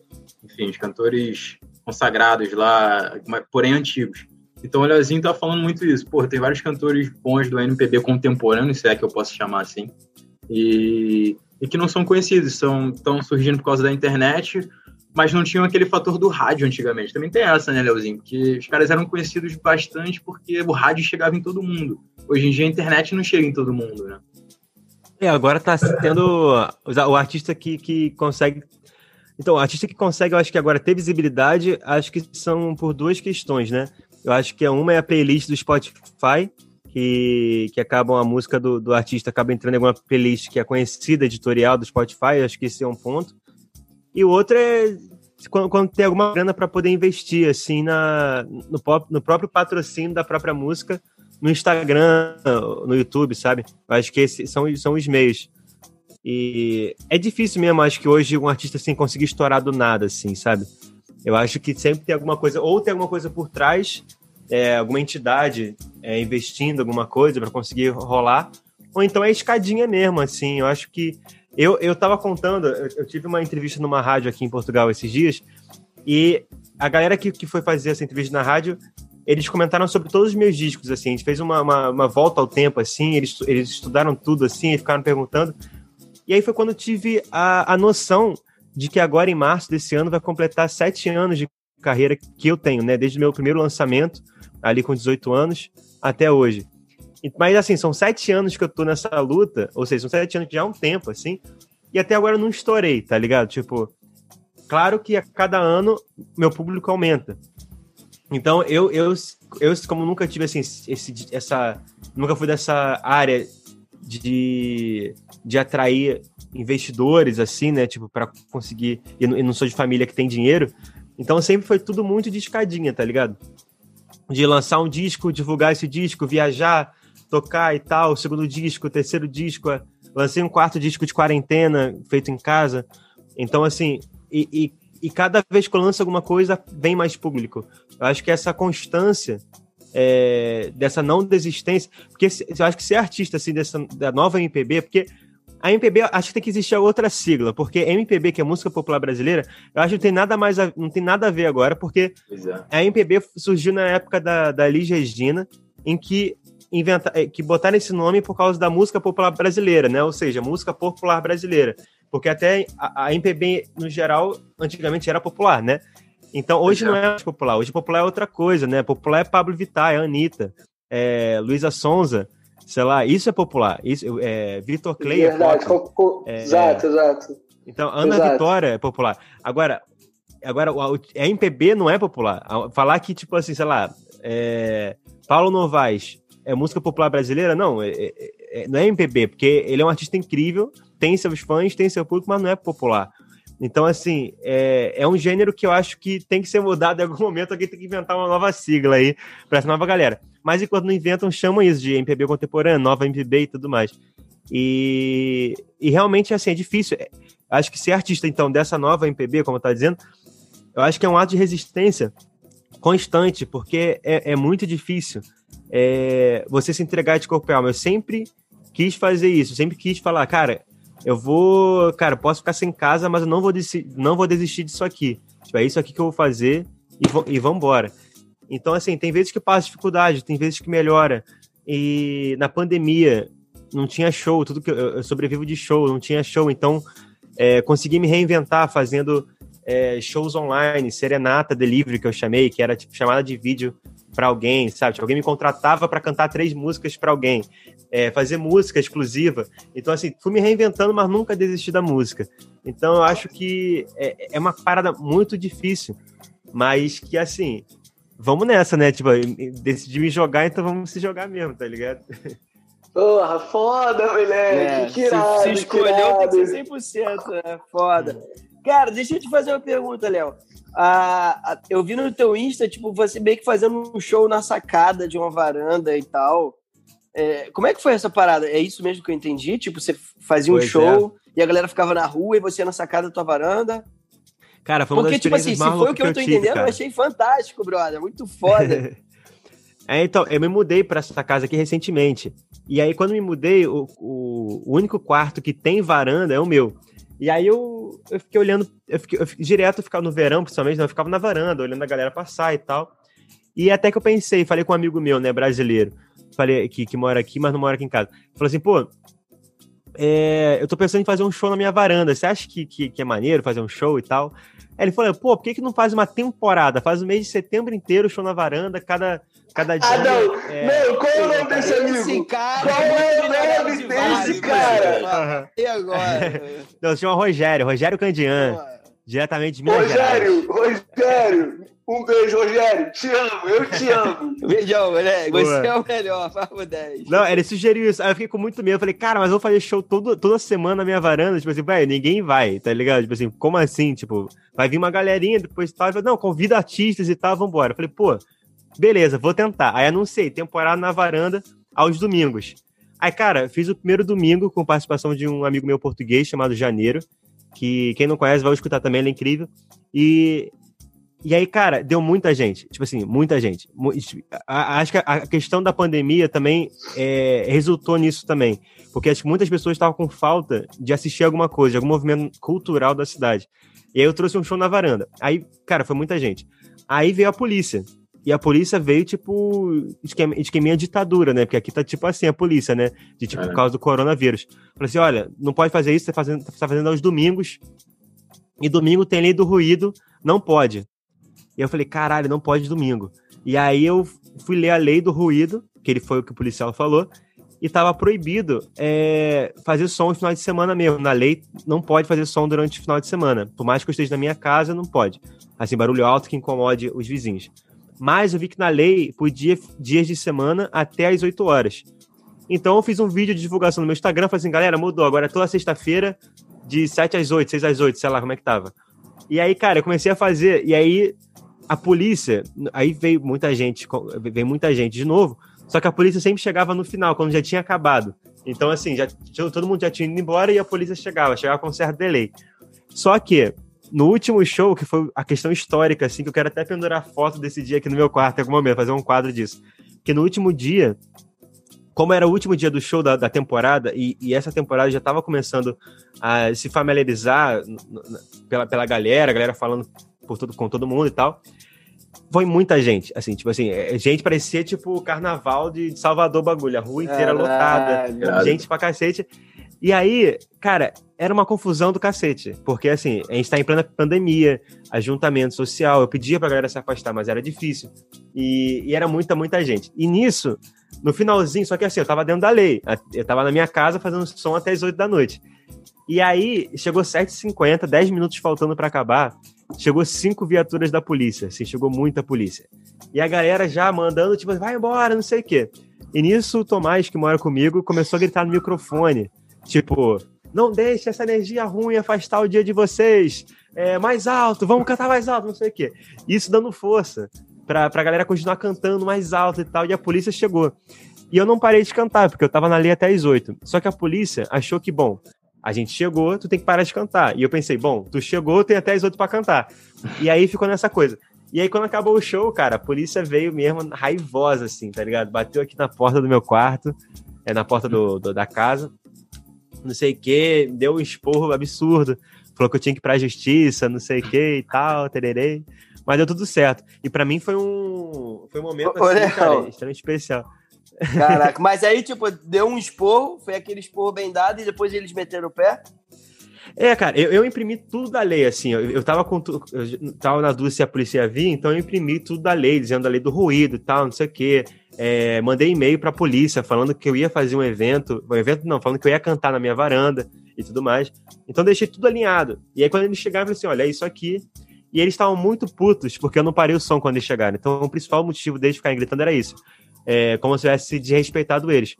enfim, os cantores consagrados lá, porém antigos. Então o Leozinho tá falando muito isso. Pô, tem vários cantores bons do MPB contemporâneo, se é que eu posso chamar assim, e, e que não são conhecidos, estão surgindo por causa da internet mas não tinham aquele fator do rádio antigamente. Também tem essa, né, Leozinho? Porque os caras eram conhecidos bastante porque o rádio chegava em todo mundo. Hoje em dia a internet não chega em todo mundo, né? É, agora tá tendo o artista que, que consegue. Então, o artista que consegue, eu acho que agora ter visibilidade, acho que são por duas questões, né? Eu acho que uma é a playlist do Spotify, que, que acabam a música do, do artista acaba entrando em alguma playlist que é conhecida, editorial do Spotify, acho que esse é um ponto. E o outro é quando, quando tem alguma grana para poder investir, assim, na, no, pop, no próprio patrocínio da própria música, no Instagram, no YouTube, sabe? Eu acho que esses são, são os meios. E é difícil mesmo, acho que hoje um artista assim conseguir estourar do nada, assim, sabe? Eu acho que sempre tem alguma coisa, ou tem alguma coisa por trás, é, alguma entidade é, investindo alguma coisa para conseguir rolar, ou então é escadinha mesmo, assim. Eu acho que eu, eu tava contando, eu, eu, tive uma entrevista numa rádio aqui em Portugal esses dias, e a galera que, que foi fazer essa entrevista na rádio, eles comentaram sobre todos os meus discos, assim, a gente fez uma, uma, uma volta ao tempo, assim, eles, eles estudaram tudo, assim, e ficaram perguntando. E aí foi quando eu tive a, a noção de que agora em março desse ano vai completar sete anos de carreira que eu tenho, né? Desde o meu primeiro lançamento, ali com 18 anos, até hoje. Mas assim, são sete anos que eu tô nessa luta, ou seja, são sete anos que já é um tempo, assim, e até agora eu não estourei, tá ligado? Tipo, claro que a cada ano meu público aumenta. Então eu, eu, eu como nunca tive assim, esse, essa. Nunca fui dessa área de, de atrair investidores, assim, né? Tipo, para conseguir. E não sou de família que tem dinheiro. Então sempre foi tudo muito de escadinha, tá ligado? De lançar um disco, divulgar esse disco, viajar, tocar e tal, o segundo disco, o terceiro disco, é, lancei um quarto disco de quarentena feito em casa. Então, assim, e, e, e cada vez que eu lanço alguma coisa, vem mais público. Eu acho que essa constância é, dessa não desistência, porque eu acho que ser artista assim dessa da nova MPB, porque a MPB acho que tem que existir outra sigla, porque MPB, que é música popular brasileira, eu acho que não tem nada mais a, não tem nada a ver agora, porque é. a MPB surgiu na época da, da Liz Regina, em que inventa, é, que botaram esse nome por causa da música popular brasileira, né? Ou seja, música popular brasileira. Porque até a, a MPB, no geral, antigamente era popular, né? Então, hoje não é mais popular. Hoje popular é outra coisa, né? Popular é Pablo Vittar, é Anitta, é Luísa Sonza, sei lá, isso é popular. Isso, é, Vitor Clay é Verdade, é, exato, exato. Então, Ana exato. Vitória é popular. Agora, agora a MPB não é popular. Falar que, tipo assim, sei lá, é, Paulo Novaes é música popular brasileira? Não, é, é, é não é MPB, porque ele é um artista incrível, tem seus fãs, tem seu público, mas não é popular. Então, assim, é, é um gênero que eu acho que tem que ser mudado em algum momento, alguém tem que inventar uma nova sigla aí para essa nova galera. Mas enquanto não inventam, chamam isso de MPB contemporâneo, nova MPB e tudo mais. E, e realmente, assim, é difícil. Acho que ser artista, então, dessa nova MPB, como tá dizendo, eu acho que é um ato de resistência constante, porque é, é muito difícil é, você se entregar de corpo e alma. Eu sempre quis fazer isso, sempre quis falar, cara, eu vou, cara, posso ficar sem casa, mas eu não vou, não vou desistir disso aqui. Tipo, é isso aqui que eu vou fazer e, e vambora. Então, assim, tem vezes que passa dificuldade, tem vezes que melhora. E na pandemia não tinha show, tudo que eu, eu sobrevivo de show, não tinha show, então é, consegui me reinventar fazendo é, shows online, serenata delivery que eu chamei, que era tipo chamada de vídeo para alguém, sabe? Tipo, alguém me contratava para cantar três músicas para alguém, é, fazer música exclusiva. Então, assim, fui me reinventando, mas nunca desisti da música. Então, eu acho que é, é uma parada muito difícil, mas que, assim, vamos nessa, né? Tipo, decidi me jogar, então vamos se jogar mesmo, tá ligado? Porra, foda, moleque! É, que irado, se, se escolheu, tem que ser 100%, né? Foda. Cara, deixa eu te fazer uma pergunta, Léo a, eu vi no teu Insta, tipo, você meio que fazendo um show na sacada de uma varanda e tal. É, como é que foi essa parada? É isso mesmo que eu entendi? Tipo, você fazia um show é. e a galera ficava na rua e você ia na sacada da tua varanda? Cara, foi uma Porque, tipo assim, se foi o que eu tô entendendo, cara. eu achei fantástico, brother. Muito foda. *laughs* é, então, eu me mudei para essa casa aqui recentemente. E aí, quando me mudei, o, o, o único quarto que tem varanda é o meu. E aí eu, eu fiquei olhando, eu fiquei, eu fiquei, direto, eu ficava no verão, principalmente, eu ficava na varanda, olhando a galera passar e tal. E até que eu pensei, falei com um amigo meu, né, brasileiro, falei que, que mora aqui, mas não mora aqui em casa. Falei assim, pô, é, eu tô pensando em fazer um show na minha varanda, você acha que, que, que é maneiro fazer um show e tal? Aí ele falou, pô, por que, que não faz uma temporada? Faz o mês de setembro inteiro, show na varanda, cada, cada dia. Ah, não! É... Não, qual é o nome desse amigo? Esse cara, qual é o desse cara? E agora? não, se chama Rogério, Rogério Candian. Diretamente de Minas Rogério, Gerais. Rogério, um beijo, Rogério. Te amo, eu te amo. *laughs* Beijão, moleque. Você é o melhor, fala 10. Não, ele sugeriu isso. Aí eu fiquei com muito medo. Eu falei, cara, mas eu vou fazer show todo, toda semana na minha varanda. Tipo assim, velho, ninguém vai, tá ligado? Tipo assim, como assim? Tipo, vai vir uma galerinha depois tal. Falei, não, convida artistas e tal, vambora. Eu falei, pô, beleza, vou tentar. Aí anunciei, temporada na varanda aos domingos. Aí, cara, fiz o primeiro domingo com participação de um amigo meu português chamado Janeiro, que quem não conhece vai escutar também, ele é incrível. E, e aí, cara, deu muita gente, tipo assim, muita gente. Acho que a questão da pandemia também é, resultou nisso também, porque acho que muitas pessoas estavam com falta de assistir alguma coisa, de algum movimento cultural da cidade. E aí eu trouxe um show na varanda. Aí, cara, foi muita gente. Aí veio a polícia. E a polícia veio, tipo, esquema, esqueminha ditadura, né? Porque aqui tá tipo assim, a polícia, né? De tipo, é. por causa do coronavírus. Falei assim: olha, não pode fazer isso, você tá fazendo, tá fazendo aos domingos. E domingo tem lei do ruído, não pode. E eu falei, caralho, não pode domingo. E aí eu fui ler a lei do ruído, que ele foi o que o policial falou, e estava proibido é, fazer som no final de semana mesmo. Na lei, não pode fazer som durante o final de semana. Por mais que eu esteja na minha casa, não pode. Assim, barulho alto que incomode os vizinhos. Mas eu vi que na lei podia dias de semana até às 8 horas. Então eu fiz um vídeo de divulgação no meu Instagram, falei assim, galera, mudou, agora é toda sexta-feira, de 7 às 8, 6 às 8, sei lá como é que tava. E aí, cara, eu comecei a fazer, e aí a polícia, aí veio muita gente, veio muita gente de novo, só que a polícia sempre chegava no final, quando já tinha acabado. Então, assim, já, todo mundo já tinha ido embora e a polícia chegava, chegava com um certo delay. Só que, no último show, que foi a questão histórica, assim, que eu quero até pendurar foto desse dia aqui no meu quarto em algum momento, fazer um quadro disso. Que no último dia, como era o último dia do show da, da temporada, e, e, essa temporada já estava começando a se familiarizar pela, pela galera, a galera falando por tudo, com todo mundo e tal, foi muita gente, assim, tipo assim, é, gente parecia tipo carnaval de Salvador bagulho, a rua inteira lotada, gente pra cacete. E aí, cara, era uma confusão do cacete, porque assim, a gente tá em plena pandemia, ajuntamento social, eu pedia pra galera se afastar, mas era difícil. E, e era muita, muita gente. E nisso, no finalzinho, só que assim, eu tava dentro da lei. Eu tava na minha casa fazendo som até as 8 da noite. E aí, chegou 7h50, 10 minutos faltando para acabar, chegou cinco viaturas da polícia, assim, chegou muita polícia. E a galera já mandando, tipo, vai embora, não sei o quê. E nisso, o Tomás, que mora comigo, começou a gritar no microfone, tipo, não deixe essa energia ruim afastar o dia de vocês. É, mais alto, vamos cantar mais alto, não sei o quê. Isso dando força pra, pra galera continuar cantando mais alto e tal, e a polícia chegou. E eu não parei de cantar, porque eu tava na lei até as oito. Só que a polícia achou que, bom, a gente chegou, tu tem que parar de cantar. E eu pensei, bom, tu chegou, tem até as oito pra cantar. E aí ficou nessa coisa. E aí, quando acabou o show, cara, a polícia veio mesmo raivosa, assim, tá ligado? Bateu aqui na porta do meu quarto, é na porta do, do da casa, não sei o quê, deu um esporro absurdo. Falou que eu tinha que ir pra justiça, não sei o quê e tal, tererei. Mas deu tudo certo. E para mim foi um, foi um momento assim, cara, extremamente especial. Caraca, *laughs* mas aí, tipo, deu um esporro, foi aquele esporro bem dado e depois eles meteram o pé? É, cara, eu, eu imprimi tudo da lei, assim, eu, eu tava com eu tava na dúvida se a polícia ia vir, então eu imprimi tudo da lei, dizendo da lei do ruído e tal, não sei o quê. É, mandei e-mail pra polícia falando que eu ia fazer um evento, um evento não, falando que eu ia cantar na minha varanda e tudo mais. Então deixei tudo alinhado. E aí quando eles chegaram, eu falei assim, olha, é isso aqui, e eles estavam muito putos, porque eu não parei o som quando eles chegaram. Então, o principal motivo deles ficarem gritando era isso. É, como se tivesse desrespeitado eles.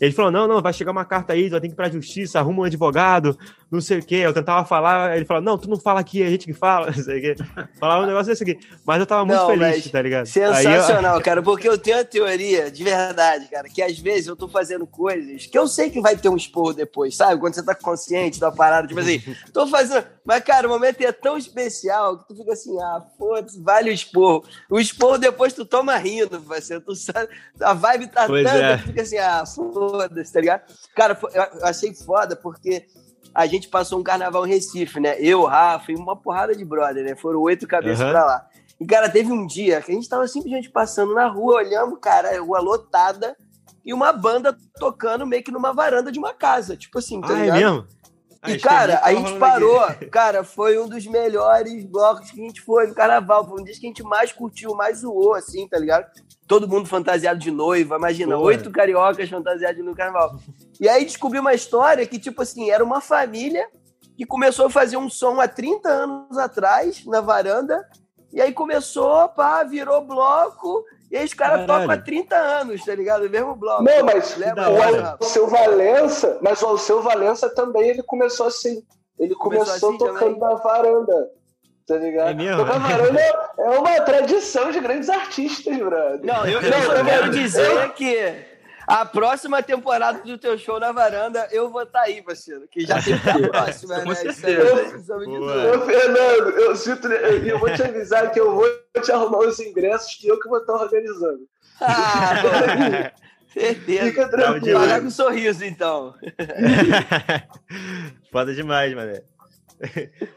Ele falou: não, não, vai chegar uma carta aí, vai ter que ir pra justiça, arruma um advogado, não sei o quê. Eu tentava falar, ele falou: não, tu não fala aqui, é a gente que fala, *laughs* não sei o quê. Falava um negócio desse aqui. Mas eu tava muito não, feliz, tá ligado? Sensacional, eu... cara, porque eu tenho a teoria, de verdade, cara, que às vezes eu tô fazendo coisas que eu sei que vai ter um esporro depois, sabe? Quando você tá consciente da parada, tipo assim, *laughs* tô fazendo. Mas, cara, o momento é tão especial que tu fica assim, ah, foda-se, vale o esporro. O esporro depois tu toma rindo, você, tu sabe, a vibe tá pois tanta, é. tu fica assim, ah, foda-se, tá ligado? Cara, eu achei foda porque a gente passou um carnaval em Recife, né? Eu, Rafa e uma porrada de brother, né? Foram oito cabeças uhum. pra lá. E, cara, teve um dia que a gente tava simplesmente passando na rua, olhando, cara, rua lotada, e uma banda tocando meio que numa varanda de uma casa. Tipo assim, tá ah, é ligado? É mesmo? E, cara, a gente parou. Cara, foi um dos melhores blocos que a gente foi no carnaval. Foi um dia que a gente mais curtiu, mais zoou, assim, tá ligado? Todo mundo fantasiado de noiva, imagina, oito cariocas fantasiados no carnaval. E aí descobri uma história que, tipo assim, era uma família que começou a fazer um som há 30 anos atrás, na varanda, e aí começou, pá, virou bloco, e aí os caras tocam há 30 anos, tá ligado? O mesmo bloco. Não, mas o Alceu Valença, mas o Alceu Valença também, ele começou assim. Ele começou, começou assim tocando também. na varanda. Tá ligado? É mesmo? Tocar varanda é uma tradição de grandes artistas, brother. Não, eu, eu só quero dizer que a próxima temporada do teu show na varanda, eu vou estar tá aí, parceiro. Que já tem que a próxima, *laughs* né? Isso aí, Ô, Fernando, eu, sinto, eu, eu vou te avisar que eu vou te arrumar os ingressos que eu que vou estar organizando. *laughs* Ah, certeza. Fica tranquilo. Parar com um sorriso, então. *laughs* Foda demais, mané.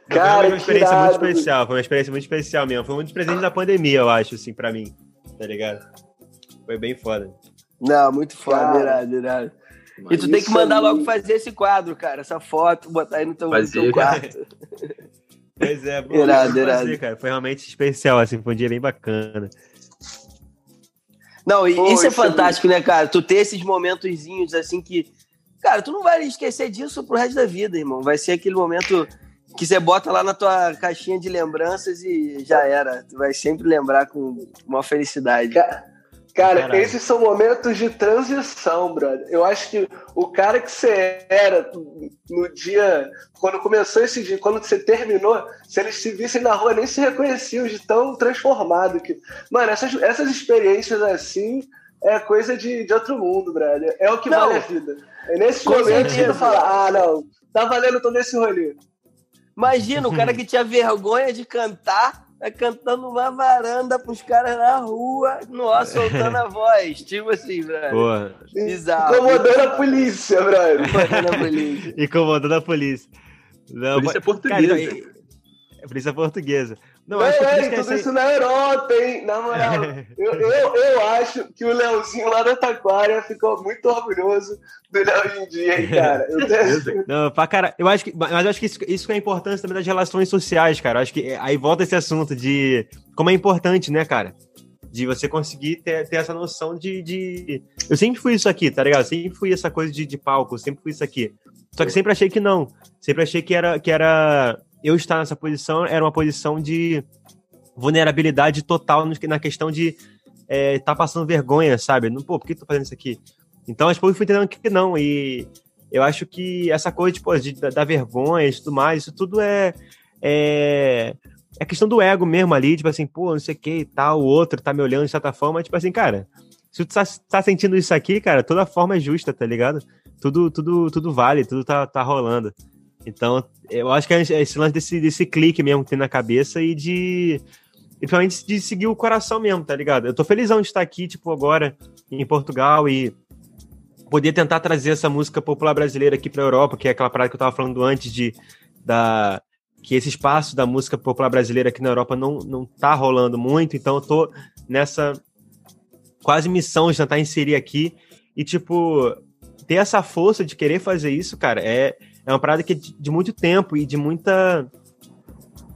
Cara, foi uma experiência muito especial. Foi uma experiência muito especial mesmo. Foi um dos presentes da pandemia, eu acho, assim, pra mim. Tá ligado? Foi bem foda. Não, muito foda, irado, irado. E tu tem que mandar aí... logo fazer esse quadro, cara, essa foto, botar aí no teu, no teu quarto. *laughs* Pois é, bom, Irado, foi irado. fazer, cara. Foi realmente especial, assim, foi um dia bem bacana. Não, e Pô, isso é é fantástico, né, cara? Tu ter esses momentozinhos assim que. Cara, tu não vai esquecer disso pro resto da vida, irmão. Vai ser aquele momento que você bota lá na tua caixinha de lembranças e já era. Tu vai sempre lembrar com uma felicidade. Ca- Cara, Caralho. esses são momentos de transição, brother. Eu acho que o cara que você era no dia, quando começou esse dia, quando você terminou, se eles se vissem na rua, nem se reconheciam de tão transformado que. Mano, essas, essas experiências assim é coisa de, de outro mundo, brother. É o que Não. vale a vida. É nesses Com momentos que tu fala, ah, não, tá valendo todo esse rolê. Imagina, o cara *laughs* que tinha vergonha de cantar, tá cantando uma varanda pros caras na rua, nossa, soltando a voz. Tipo assim. Porra. Bizarro. Incomodando a polícia, brother. Incomodando a polícia. Incomodando a polícia. Não, Polícia mas- portuguesa. Cara, então, é polícia portuguesa. Não, Não, acho que é, isso isso na Europa, hein? Na moral, *laughs* eu, eu, eu acho que o Leozinho lá da Taquária ficou muito orgulhoso do Léo em dia, hein, *laughs* cara? Eu tenho... Não, pra cara, eu acho que, mas eu acho que isso, isso é a importância também das relações sociais, cara. Eu acho que é, aí volta esse assunto de como é importante, né, cara? De você conseguir ter, ter essa noção de, de. Eu sempre fui isso aqui, tá ligado? Eu sempre fui essa coisa de, de palco, sempre fui isso aqui. Só que sempre achei que não. Sempre achei que era, que era. Eu estar nessa posição era uma posição de vulnerabilidade total na questão de é, tá passando vergonha, sabe? Pô, por que tá fazendo isso aqui? Então, que eu fui entendendo que não. E eu acho que essa coisa tipo, de, da, da vergonha e tudo mais, isso tudo é, é. É questão do ego mesmo ali, tipo assim, pô, não sei o que e tal, o outro tá me olhando de certa forma, tipo assim, cara, se tu tá, tá sentindo isso aqui, cara, toda forma é justa, tá ligado? Tudo, tudo, tudo vale, tudo tá, tá rolando. Então, eu acho que é esse lance desse, desse clique mesmo que tem na cabeça e de. E principalmente de seguir o coração mesmo, tá ligado? Eu tô felizão de estar aqui, tipo, agora em Portugal e poder tentar trazer essa música popular brasileira aqui pra Europa, que é aquela parada que eu tava falando antes de. Da, que esse espaço da música popular brasileira aqui na Europa não, não tá rolando muito, então eu tô nessa quase missão de tentar inserir aqui e, tipo, ter essa força de querer fazer isso, cara, é, é uma parada que é de, de muito tempo e de muita.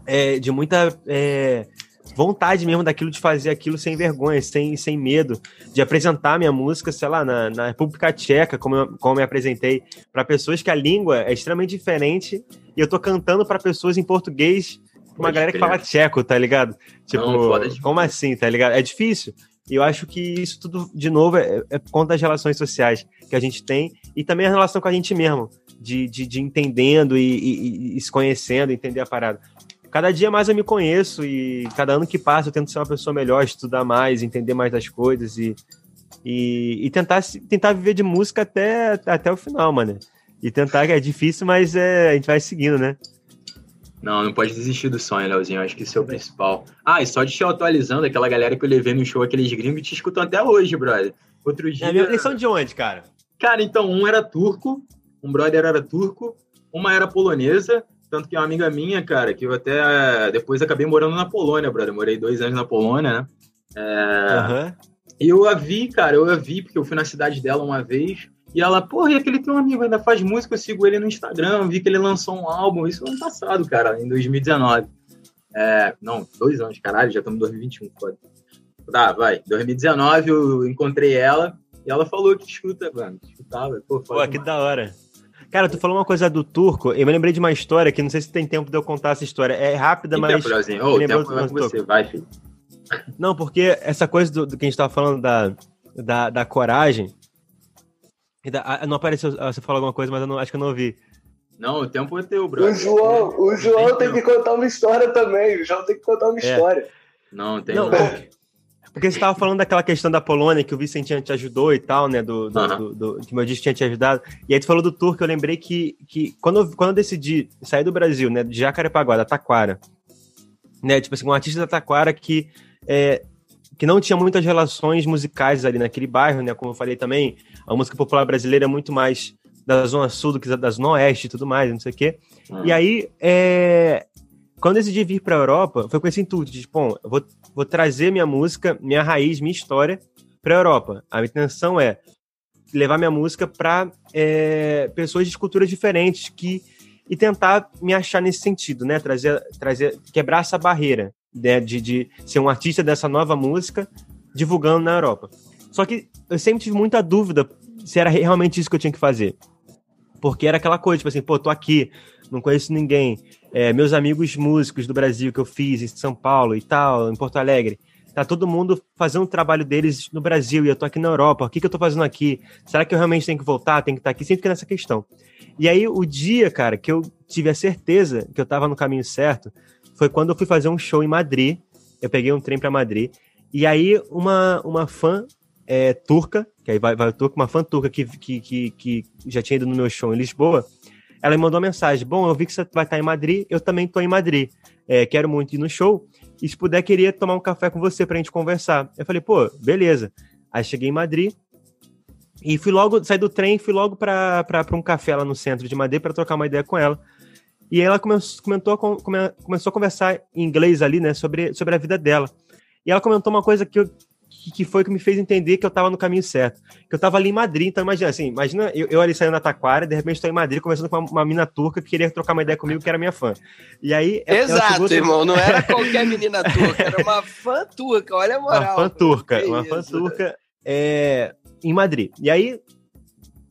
É, de muita é, vontade mesmo daquilo de fazer aquilo sem vergonha, sem, sem medo, de apresentar minha música, sei lá, na, na República Tcheca, como eu, como eu me apresentei, para pessoas que a língua é extremamente diferente e eu tô cantando para pessoas em português, uma Pode galera que fala tcheco, tá ligado? Tipo, Não, como assim, tá ligado? É difícil. E eu acho que isso tudo, de novo, é, é por conta das relações sociais que a gente tem e também a relação com a gente mesmo, de, de, de entendendo e, e- e se conhecendo, entender a parada. Cada dia mais eu me conheço e cada ano que passa eu tento ser uma pessoa melhor, estudar mais, entender mais das coisas e, e, e tentar, tentar viver de música até, até o final, mano. E tentar, é difícil, mas é, a gente vai seguindo, né? Não, não pode desistir do sonho, Leozinho. Eu acho que isso é o principal. Ah, e só de te atualizando, aquela galera que eu levei no show, aqueles gringos, te escutam até hoje, brother. Outro dia. É, eles são de onde, cara? Cara, então, um era turco, um brother era turco, uma era polonesa, tanto que uma amiga minha, cara, que eu até depois acabei morando na Polônia, brother. Morei dois anos na Polônia, né? É, Aham. E eu a vi, cara, eu a vi, porque eu fui na cidade dela uma vez. E ela, porra, e aquele teu amigo ainda faz música, eu sigo ele no Instagram, vi que ele lançou um álbum, isso ano passado, cara, em 2019. É, não, dois anos, caralho, já estamos em 2021, foda. Tá, vai. 2019 eu encontrei ela e ela falou que escuta, mano, que escutava. Pô, Pô, que da hora. Cara, tu falou uma coisa do turco, eu me lembrei de uma história que não sei se tem tempo de eu contar essa história. É rápida, Tem mas. tempo, Leozinho? Ô, o lembrou tempo é com nosso você, vai, filho. Não, porque essa coisa do, do que a gente tava falando da, da, da coragem. da- não apareceu. ah, Você falou alguma coisa, mas eu não, acho que eu não ouvi. Não, o tempo é teu, brother. O João, o João tem que contar uma história também. O João tem que contar uma É. história. Não, tem Não, não. porque, porque você tava falando daquela questão da Polônia que o Vicentinho te ajudou e tal, né? Do, do, Aham. do- do- que o meu disco tinha te ajudado. E aí tu falou do turco, eu lembrei que, que quando, eu, quando eu decidi sair do Brasil, né? De Jacarepaguá, da Taquara, né? Tipo assim, um artista da Taquara que. É, que não tinha muitas relações musicais ali naquele bairro, né? Como eu falei também, a música popular brasileira é muito mais da Zona Sul do que da Zona Oeste e tudo mais, não sei o quê. Ah. E aí, é, quando eu decidi vir para a Europa, foi com esse intuito de, bom, eu vou, vou trazer minha música, minha raiz, minha história para a Europa. A intenção é levar minha música para pessoas de culturas diferentes que e tentar me achar nesse sentido, né? Trazer, trazer, quebrar essa barreira né? de, de ser um artista dessa nova música divulgando na Europa. Só que eu sempre tive muita dúvida se era realmente isso que eu tinha que fazer. Porque era aquela coisa, tipo assim, pô, tô aqui, não conheço ninguém. É, meus amigos músicos do Brasil que eu fiz em São Paulo e tal, em Porto Alegre, tá todo mundo fazendo o trabalho deles no Brasil e eu tô aqui na Europa. O que, que eu tô fazendo aqui? Será que eu realmente tenho que voltar? Tenho que estar tá aqui? Sempre fica nessa questão. E aí, o dia, cara, que eu tive a certeza que eu tava no caminho certo foi quando eu fui fazer um show em Madrid. Eu peguei um trem para Madrid. E aí, uma, uma fã é, turca, que aí vai, vai turca, uma fã turca que, que, que, que já tinha ido no meu show em Lisboa, ela me mandou uma mensagem: Bom, eu vi que você vai estar em Madrid, eu também estou em Madrid. É, quero muito ir no show. E se puder, queria tomar um café com você pra gente conversar. Eu falei, pô, beleza. Aí cheguei em Madrid e fui logo, saí do trem fui logo pra um café lá no centro de Madrid para trocar uma ideia com ela. E ela começou, comentou, come, começou a conversar em inglês ali, né, sobre, sobre a vida dela. E ela comentou uma coisa que, eu, que foi que me fez entender que eu tava no caminho certo. Que eu tava ali em Madrid, então imagina assim, imagina eu, eu ali saindo na Taquara, de repente estou em Madrid conversando com uma, uma, mina turca que queria trocar uma ideia comigo, que era minha fã. E aí. Exato, chegou... irmão, não era qualquer menina *laughs* turca, era uma fã turca, olha a moral. Uma fã turca, uma fã turca é, em Madrid. E aí,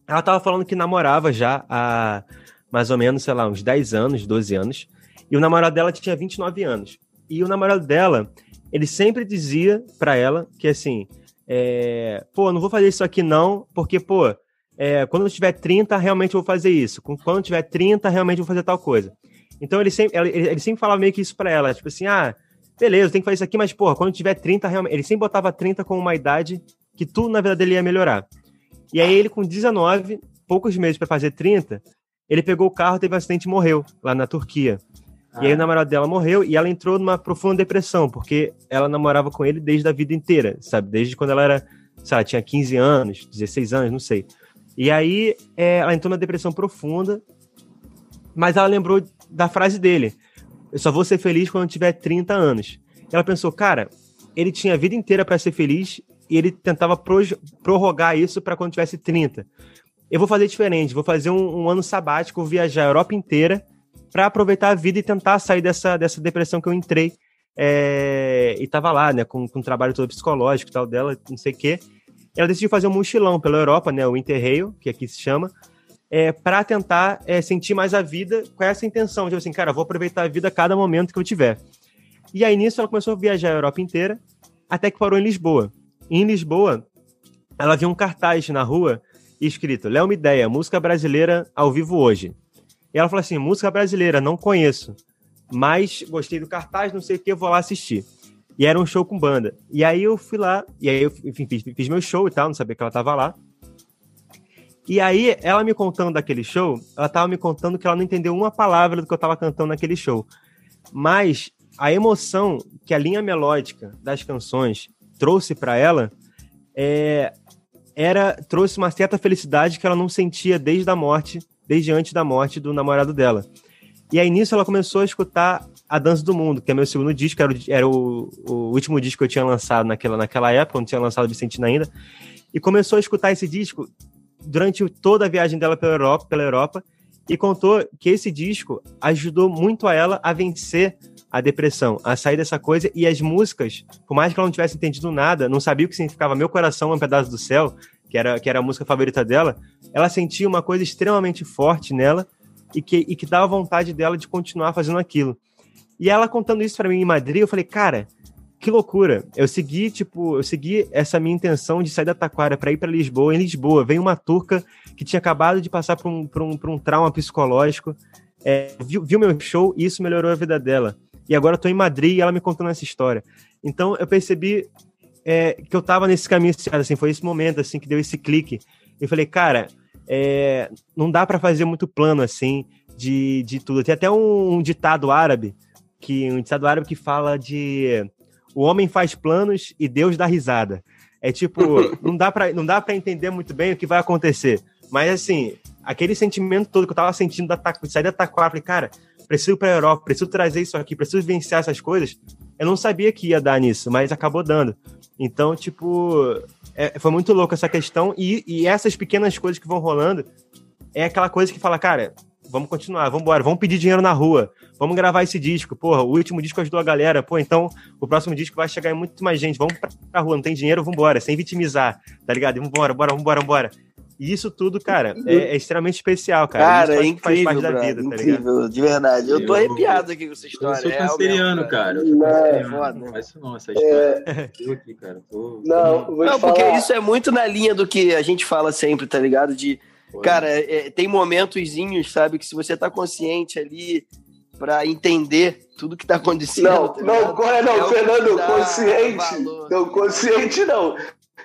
ela tava falando que namorava já há mais ou menos, sei lá, uns 10 anos, 12 anos. E o namorado dela tinha 29 anos. E o namorado dela ele sempre dizia para ela que assim, é, pô, não vou fazer isso aqui não, porque, pô, é, quando eu tiver 30, realmente eu vou fazer isso. Quando eu tiver 30, realmente eu vou fazer tal coisa. Então ele sempre, ele, ele sempre falava meio que isso pra ela, tipo assim, ah, beleza, tem que fazer isso aqui, mas, porra, quando eu tiver 30, realmente. Ele sempre botava 30 como uma idade que tudo na vida dele ia melhorar. E aí ele, com 19, poucos meses para fazer 30, ele pegou o carro, teve um acidente e morreu lá na Turquia. Ah. E aí o namorado dela morreu e ela entrou numa profunda depressão, porque ela namorava com ele desde a vida inteira, sabe? Desde quando ela era, sei lá, tinha 15 anos, 16 anos, não sei. E aí é, ela entrou numa depressão profunda, mas ela lembrou da frase dele: Eu só vou ser feliz quando tiver 30 anos. E ela pensou, cara, ele tinha a vida inteira para ser feliz e ele tentava prorrogar isso para quando tivesse 30. Eu vou fazer diferente, vou fazer um, um ano sabático, vou viajar a Europa inteira para aproveitar a vida e tentar sair dessa, dessa depressão que eu entrei. É, e tava lá, né, com, com trabalho todo psicológico e tal dela, não sei o quê. Ela decidiu fazer um mochilão pela Europa, né, o Interrail, que aqui se chama, é, para tentar é, sentir mais a vida com essa intenção, de tipo assim, cara, vou aproveitar a vida a cada momento que eu tiver. E aí nisso ela começou a viajar a Europa inteira, até que parou em Lisboa. E em Lisboa, ela viu um cartaz na rua escrito Léo Ideia, música brasileira ao vivo hoje. E ela falou assim: música brasileira, não conheço. Mas gostei do cartaz, não sei o que, vou lá assistir. E era um show com banda. E aí eu fui lá, e aí eu enfim, fiz, fiz meu show e tal, não sabia que ela tava lá. E aí, ela me contando daquele show, ela tava me contando que ela não entendeu uma palavra do que eu tava cantando naquele show. Mas a emoção que a linha melódica das canções trouxe para ela é, era trouxe uma certa felicidade que ela não sentia desde a morte desde antes da morte do namorado dela. E aí nisso ela começou a escutar A Dança do Mundo, que é meu segundo disco, era, o, era o, o último disco que eu tinha lançado naquela, naquela época, não tinha lançado Vicentina ainda. E começou a escutar esse disco durante toda a viagem dela pela Europa, pela Europa e contou que esse disco ajudou muito a ela a vencer a depressão, a sair dessa coisa e as músicas, por mais que ela não tivesse entendido nada, não sabia o que significava Meu Coração é um Pedaço do Céu, que era, que era a música favorita dela, ela sentia uma coisa extremamente forte nela e que, e que dava vontade dela de continuar fazendo aquilo. E ela contando isso para mim em Madrid, eu falei, cara, que loucura. Eu segui, tipo, eu segui essa minha intenção de sair da Taquara para ir para Lisboa. Em Lisboa, veio uma turca que tinha acabado de passar por um, por um, por um trauma psicológico, é, viu, viu meu show e isso melhorou a vida dela. E agora eu tô em Madrid e ela me contando essa história. Então eu percebi é, que eu tava nesse caminho, assim, foi esse momento, assim, que deu esse clique. Eu falei, cara, é, não dá para fazer muito plano, assim, de, de tudo. Tem até um, um, ditado árabe, que um ditado árabe que fala de o homem faz planos e Deus dá risada. É tipo, *laughs* não dá para não dá para entender muito bem o que vai acontecer. Mas assim, aquele sentimento todo que eu tava sentindo da sair da Taquara, falei, cara, preciso ir pra Europa, preciso trazer isso aqui, preciso vivenciar essas coisas. Eu não sabia que ia dar nisso, mas acabou dando. Então, tipo, é, foi muito louco essa questão. E, e essas pequenas coisas que vão rolando é aquela coisa que fala, cara, vamos continuar, vamos embora, vamos pedir dinheiro na rua, vamos gravar esse disco. Porra, o último disco ajudou a galera, pô, então o próximo disco vai chegar em muito mais gente. Vamos pra rua, não tem dinheiro, vamos embora, sem vitimizar, tá ligado? Vamos embora, bora, vamos embora, vamos embora. E isso tudo, cara, é, é extremamente especial, cara. Cara, isso é incrível, faz parte vida, tá incrível, ligado? de verdade. Eu tô Eu- arrepiado aqui com essa Eu história. sou é canceriano, mesmo, cara. Eu sou Não, canceriano. foda. Não faz isso não, essa história. Tô aqui, cara. Tô... Não, vou te Não, falar. porque isso é muito na linha do que a gente fala sempre, tá ligado? De, Pô, cara, é- tem momentozinhos, sabe, que se você tá consciente ali pra entender tudo que tá acontecendo. Não, tá não, é, não, É Fernando, consciente. valor. Não, consciente não.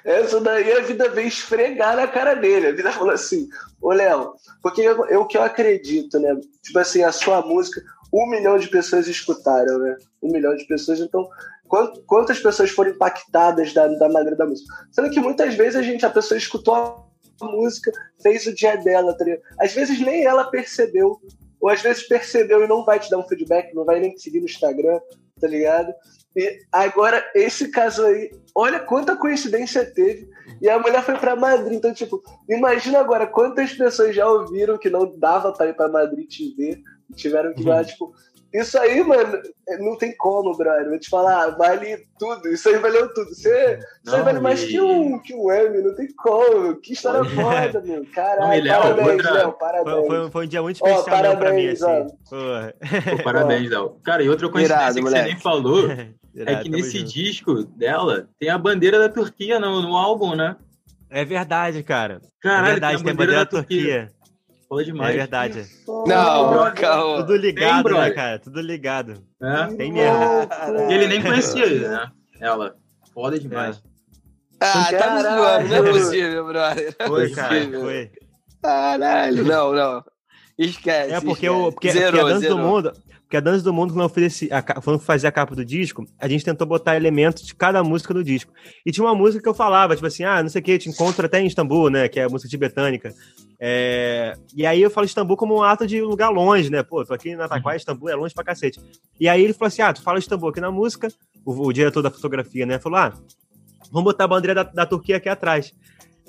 Essa daí a vida veio esfregar na cara dele. A vida falou assim: Ô Léo, porque eu, eu- que eu acredito, né? Tipo assim, a sua música, um milhão de pessoas escutaram, né? Um milhão de pessoas, então. quant- Quantas pessoas foram impactadas da, da maneira da música? Sendo que muitas vezes a gente, a pessoa escutou a música, fez o dia dela, tá? Às vezes nem ela percebeu, ou às vezes percebeu e não vai te dar um feedback, não vai nem te seguir no Instagram, tá ligado? E agora, esse caso aí, olha quanta coincidência teve. E a mulher foi pra Madrid. Então, tipo, imagina agora quantas pessoas já ouviram que não dava pra ir pra Madrid te ver. E tiveram que ir lá, tipo. Isso aí, mano, não tem como, brother. Vou te falar, vale tudo. Isso aí valeu tudo. Você, isso aí Não, vale mais e- que um, que um M, não tem como. Que história foda, meu. *laughs* Não, e Caralho, parabéns, outra- Léo, Foi, parabéns. foi- foi um dia muito especial mesmo pra mim, parabéns, assim. Pô, parabéns, Léo. Cara, e outra coincidência Irado, que você moleque. nem falou *laughs* é Irado, que tamo nesse junto. disco dela tem a bandeira da Turquia no, no álbum, né? É verdade, cara. Caralho, é verdade, tem tem a a bandeira bandeira da da Turquia. Turquia. Foda É demais. verdade. Não, calma. Tudo ligado, né, cara? Tudo ligado. É. Tem mesmo. Caralho. E ele nem conhecia, né? Ela. Foda demais. Ah, tá me zoando, não é possível, brother. Não é Foi, cara, foi. Caralho, não, não. Esquece. É porque, esquece. o, porque, Zerou, porque a Dança zerou. do Mundo. Porque a Dança do Mundo, quando esse, a, quando fazia a capa do disco, a gente tentou botar elementos de cada música do disco. E tinha uma música que eu falava, tipo assim, ah, não sei o que, te encontro até em Istambul, né? Que é a música tibetânica. É, E aí eu falo Istambul como um ato de lugar longe, né? Pô, tô aqui na Taquara, Istambul é longe pra cacete. E aí ele falou assim: ah, tu fala Istambul aqui na música, o, o diretor da fotografia, né? Falou: ah, vamos botar a bandeira da, da Turquia aqui atrás.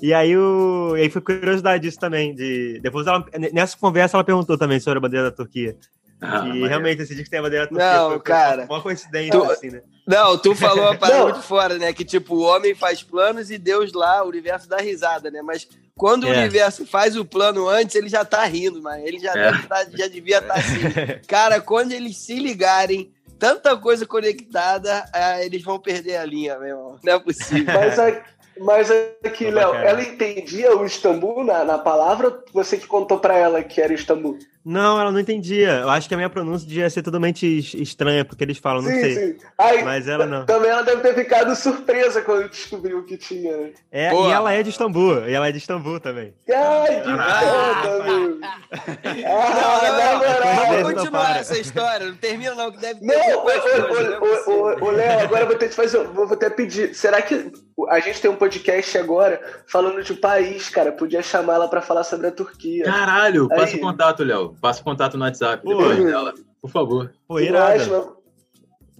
E aí, o... e aí foi curiosidade disso também. De... Depois ela, nessa conversa ela perguntou também sobre a bandeira da Turquia. Ah, e realmente esse disco tem a bandeira da Turquia. Não, foi, cara. Uma coincidência, Tu- assim, né? Não, tu falou uma *laughs* parada Não. muito fora, né? Que tipo, o homem faz planos e Deus lá, o universo dá risada, né? Mas quando o É. universo faz o plano antes, ele já tá rindo, mas ele já, É. tá- já devia estar assim. *laughs* Cara, quando eles se ligarem, tanta coisa conectada, ah, eles vão perder a linha, meu irmão. Não é possível. Mas, a- *laughs* mas aqui, Tô Léo, ela entendia o Istambul na, na palavra? ou Você que contou pra ela que era Istambul? Não, ela não entendia. Eu acho que a minha pronúncia devia ser totalmente es- estranha, porque eles falam, não sim, sei. sim. Aí, Mas ela não. Também ela deve ter ficado surpresa quando descobriu que tinha. né? É, Pô. e ela é de Istambul. E ela é de Istambul também. Ai, que Ah. foda, meu. Ah, não, não, moral. vamos Não continuar para. essa história. Não termina, não, que deve ter Não, é ô, Léo, agora eu vou ter que fazer. Vou até pedir. Será que a gente tem um podcast agora falando de um país, cara? Podia chamar ela pra falar sobre a Turquia. Caralho, passa Aí. o contato, Léo. Passa o contato no WhatsApp Pô. depois dela. Por favor. Pô, Eu irada. acho,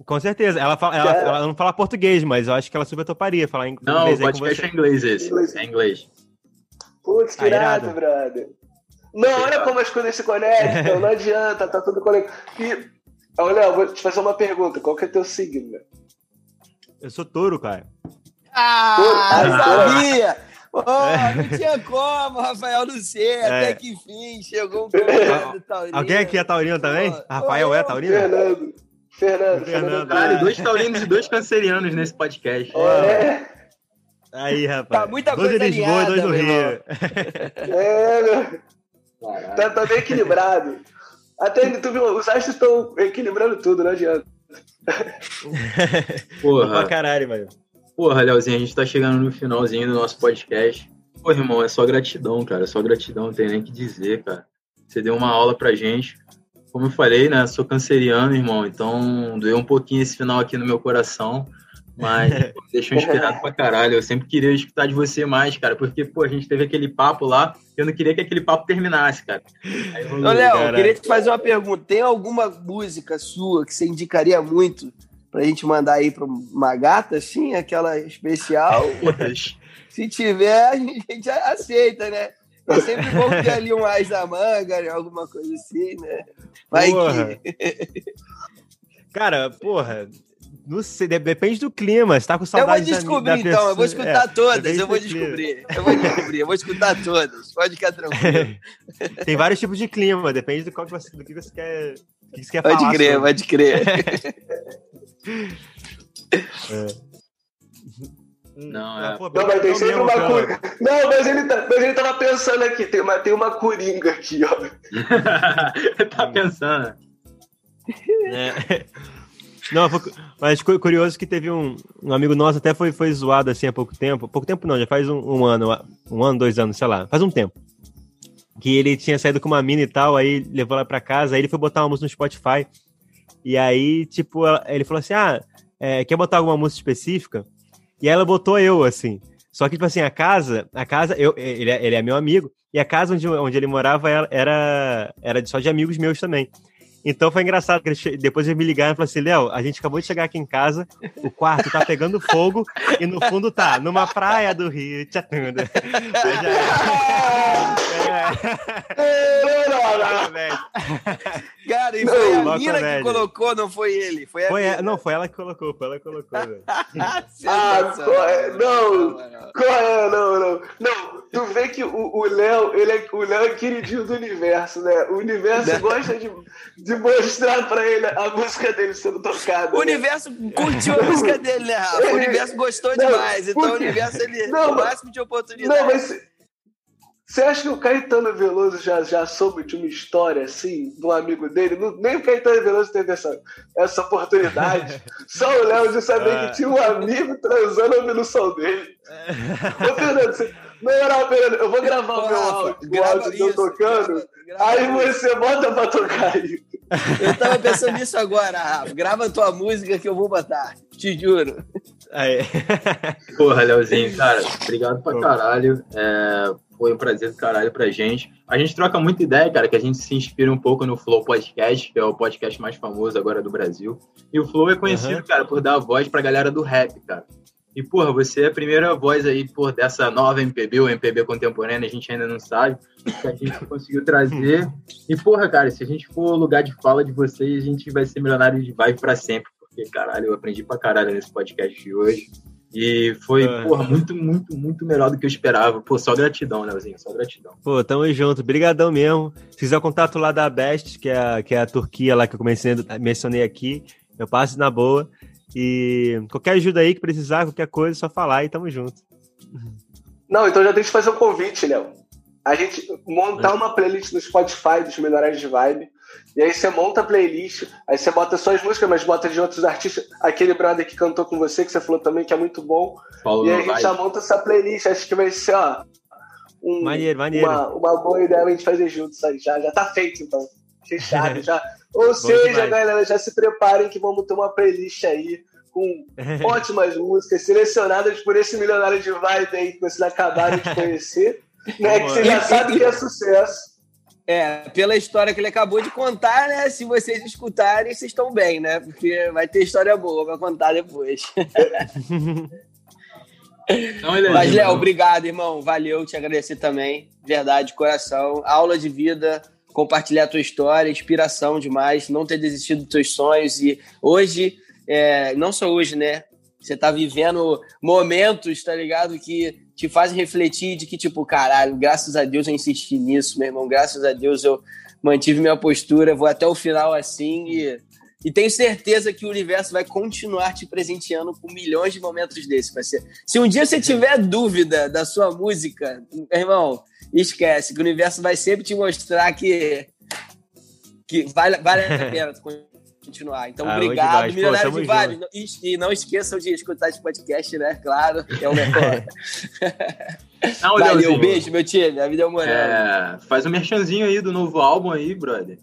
Com certeza. Ela, fala, ela, ela não fala português, mas eu acho que ela super toparia falar em Não, inglês o podcast você. é inglês esse. Inglês. É inglês. Putz, que Ah, irado, irado. brother. Não, olha como as coisas se conectam, *laughs* não adianta, tá tudo conectado. E, ó, Léo, vou te fazer uma pergunta: qual que é teu signo? Eu sou touro, cara. Ah, Ah. sabia! *laughs* Oh, não tinha como, Rafael, não sei. Até É. que enfim, chegou um *laughs* convidado taurino. Alguém aqui é taurino também? Pô. Rafael é taurino? Fernando. Fernando, Fernando. Fernando. Caralho, dois taurinos e dois cancerianos nesse podcast. É, Aí, rapaz. Tá muita dois coisa em Lisboa e dois alinhada, Rio. é, meu. Tá, tá bem equilibrado. Até tu viu, os astros estão equilibrando tudo, não adianta. *laughs* Pra Porra, caralho, mano. Porra, Léozinho, a gente tá chegando no finalzinho do nosso podcast. Pô, irmão, é só gratidão, cara. É só gratidão, não tem nem o que dizer, cara. Você deu uma aula pra gente. Como eu falei, né? Sou canceriano, irmão, então doeu um pouquinho esse final aqui no meu coração. Mas *laughs* pô, me deixou inspirado pra caralho. Eu sempre queria escutar de você mais, cara, porque, pô, a gente teve aquele papo lá, eu não queria que aquele papo terminasse, cara. Aí. Ô, Léo, eu queria te fazer uma pergunta. Tem alguma música sua que você indicaria muito pra gente mandar aí pra uma gata, assim, aquela especial? *laughs* Se tiver, a gente aceita, né? É sempre bom ter ali um ás da manga, né? alguma coisa assim, né? Vai porra. que. Cara, porra, não sei, depende do clima. Você tá com saudade Eu vou descobrir, da, da então. Eu vou escutar é, todas. Eu vou descobrir. Eu vou descobrir. Eu vou escutar todas. Pode ficar tranquilo. *laughs* Tem vários tipos de clima. Depende do, qual que você, do que você quer, que você quer pode falar. Pode crer, pode *laughs* crer. É. Não, é. Não, mas tem sempre uma coringa. Não, mas ele, tá, mas ele tava pensando aqui, tem uma, tem uma coringa aqui, ó. *laughs* tá pensando. É. Não, mas curioso que teve um, um amigo nosso, até foi, foi zoado assim há pouco tempo. Pouco tempo não, já faz um, um ano, um ano, dois anos, sei lá, faz um tempo. Que ele tinha saído com uma mina e tal, aí levou ela pra casa, aí ele foi botar uma música no Spotify. E aí, tipo, ele falou assim: ah, é, quer botar alguma música específica? E ela botou eu, assim. Só que, tipo assim, a casa, a casa, eu, ele, é, ele é meu amigo, e a casa onde, onde ele morava era, era só de amigos meus também. Então foi engraçado que eles, depois eles me ligaram e falaram assim: Léo, a gente acabou de chegar aqui em casa, o quarto tá pegando fogo e no fundo tá numa praia do Rio, Tchatunda. *laughs* *laughs* Cara, e foi não, a mina que colocou, não foi ele. Foi, foi ela, não, foi ela que colocou, foi ela que colocou. *laughs* ah, é? não, qual é? Não, não. Não, tu vê que o Léo, ele é, o Léo é queridinho do universo, né? O universo não. gosta de, de mostrar pra ele a música dele sendo tocada. O né? universo curtiu a música dele, né, Rafa? O universo gostou não, demais. Então porque... o universo, ele não, o máximo de oportunidade. Não, mas você acha que o Caetano Veloso já, já soube de uma história assim, um amigo dele? Não, nem o Caetano Veloso teve essa, essa oportunidade. *laughs* Só o Léo de saber que tinha um amigo transando ouvindo o som dele. Ô, Fernando, você, não, não, Fernando, eu vou gravar o meu áudio, o áudio eu tocando, grava, grava aí você bota pra tocar aí. Eu tava pensando nisso agora, Rafa. Grava tua música que eu vou botar, te juro. Aí. Porra, Leozinho, cara, *laughs* obrigado pra caralho. É, foi um prazer do caralho pra gente. A gente troca muita ideia, cara, que a gente se inspira um pouco no Flow Podcast, que é o podcast mais famoso agora do Brasil. E o Flow é conhecido, uhum. cara, por dar voz pra galera do rap, cara. E, porra, você é a primeira voz aí, por dessa nova MPB ou MPB contemporânea, a gente ainda não sabe, que a gente *laughs* conseguiu trazer. E, porra, cara, se a gente for lugar de fala de vocês, a gente vai ser milionário de vibe pra sempre, porque, caralho, eu aprendi pra caralho nesse podcast de hoje. E foi, é. porra, muito, muito, muito melhor do que eu esperava. Pô, só gratidão, Leozinho, só gratidão. Pô, tamo junto, brigadão mesmo. Se quiser o contato lá da Best, que é, a, que é a Turquia lá que eu comecei, mencionei aqui, eu passo na boa. E qualquer ajuda aí que precisar, qualquer coisa, é só falar e tamo junto. Não, então já deixa eu fazer um convite, Léo. A gente montar uma playlist no Spotify dos melhores de vibe e aí você monta a playlist, aí você bota só as músicas, mas bota de outros artistas. Aquele brother que cantou com você, que você falou também que é muito bom. Paulo e aí a gente já monta essa playlist. Acho que vai ser, ó. Um, maneiro, maneiro. Uma, uma boa ideia a gente fazer juntos aí. Já, já tá feito, então. Fechado, *laughs* já. Ou seja, demais. galera, já se preparem que vamos ter uma playlist aí com *laughs* ótimas músicas selecionadas por esse milionário de vibe aí que vocês acabaram de conhecer, *laughs* né? Que você já sabe que é sucesso. É, pela história que ele acabou de contar, né? Se vocês escutarem, vocês estão bem, né? Porque vai ter história boa pra contar depois. Então, é Mas, Léo, obrigado, irmão. Valeu, te agradecer também. Verdade, coração. Aula de vida, compartilhar a tua história, inspiração demais, não ter desistido dos teus sonhos. E hoje, é, não só hoje, né? Você tá vivendo momentos, tá ligado? Que te fazem refletir de que, tipo, caralho, graças a Deus eu insisti nisso, meu irmão, graças a Deus eu mantive minha postura, vou até o final assim e, e tenho certeza que o universo vai continuar te presenteando com milhões de momentos desses, parceiro. Se um dia você tiver dúvida da sua música, irmão, esquece, que o universo vai sempre te mostrar que, que vale, vale a *laughs* pena continuar. Então, ah, obrigado, Milionário de Vale. E, e, não esqueçam de escutar esse podcast, né? Claro, que é o melhor. *laughs* Não, Valeu, beijo, meu time. A vida é uma é, Faz um merchanzinho aí do novo álbum aí, brother.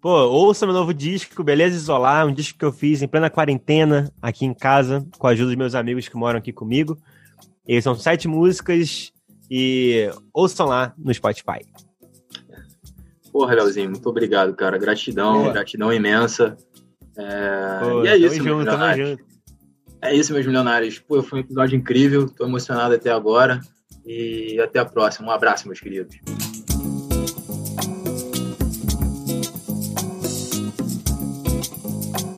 Pô, ouça meu novo disco, Beleza Isolar, um disco que eu fiz em plena quarentena, aqui em casa, com a ajuda dos meus amigos que moram aqui comigo. E são sete músicas e ouçam lá no Spotify. Porra, Leozinho, muito obrigado, cara. Gratidão, é. gratidão imensa. É... Pô, e é isso, junto, junto. É isso, meus milionários. Pô, foi um episódio incrível, tô emocionado até agora. E até a próxima. Um abraço, meus queridos.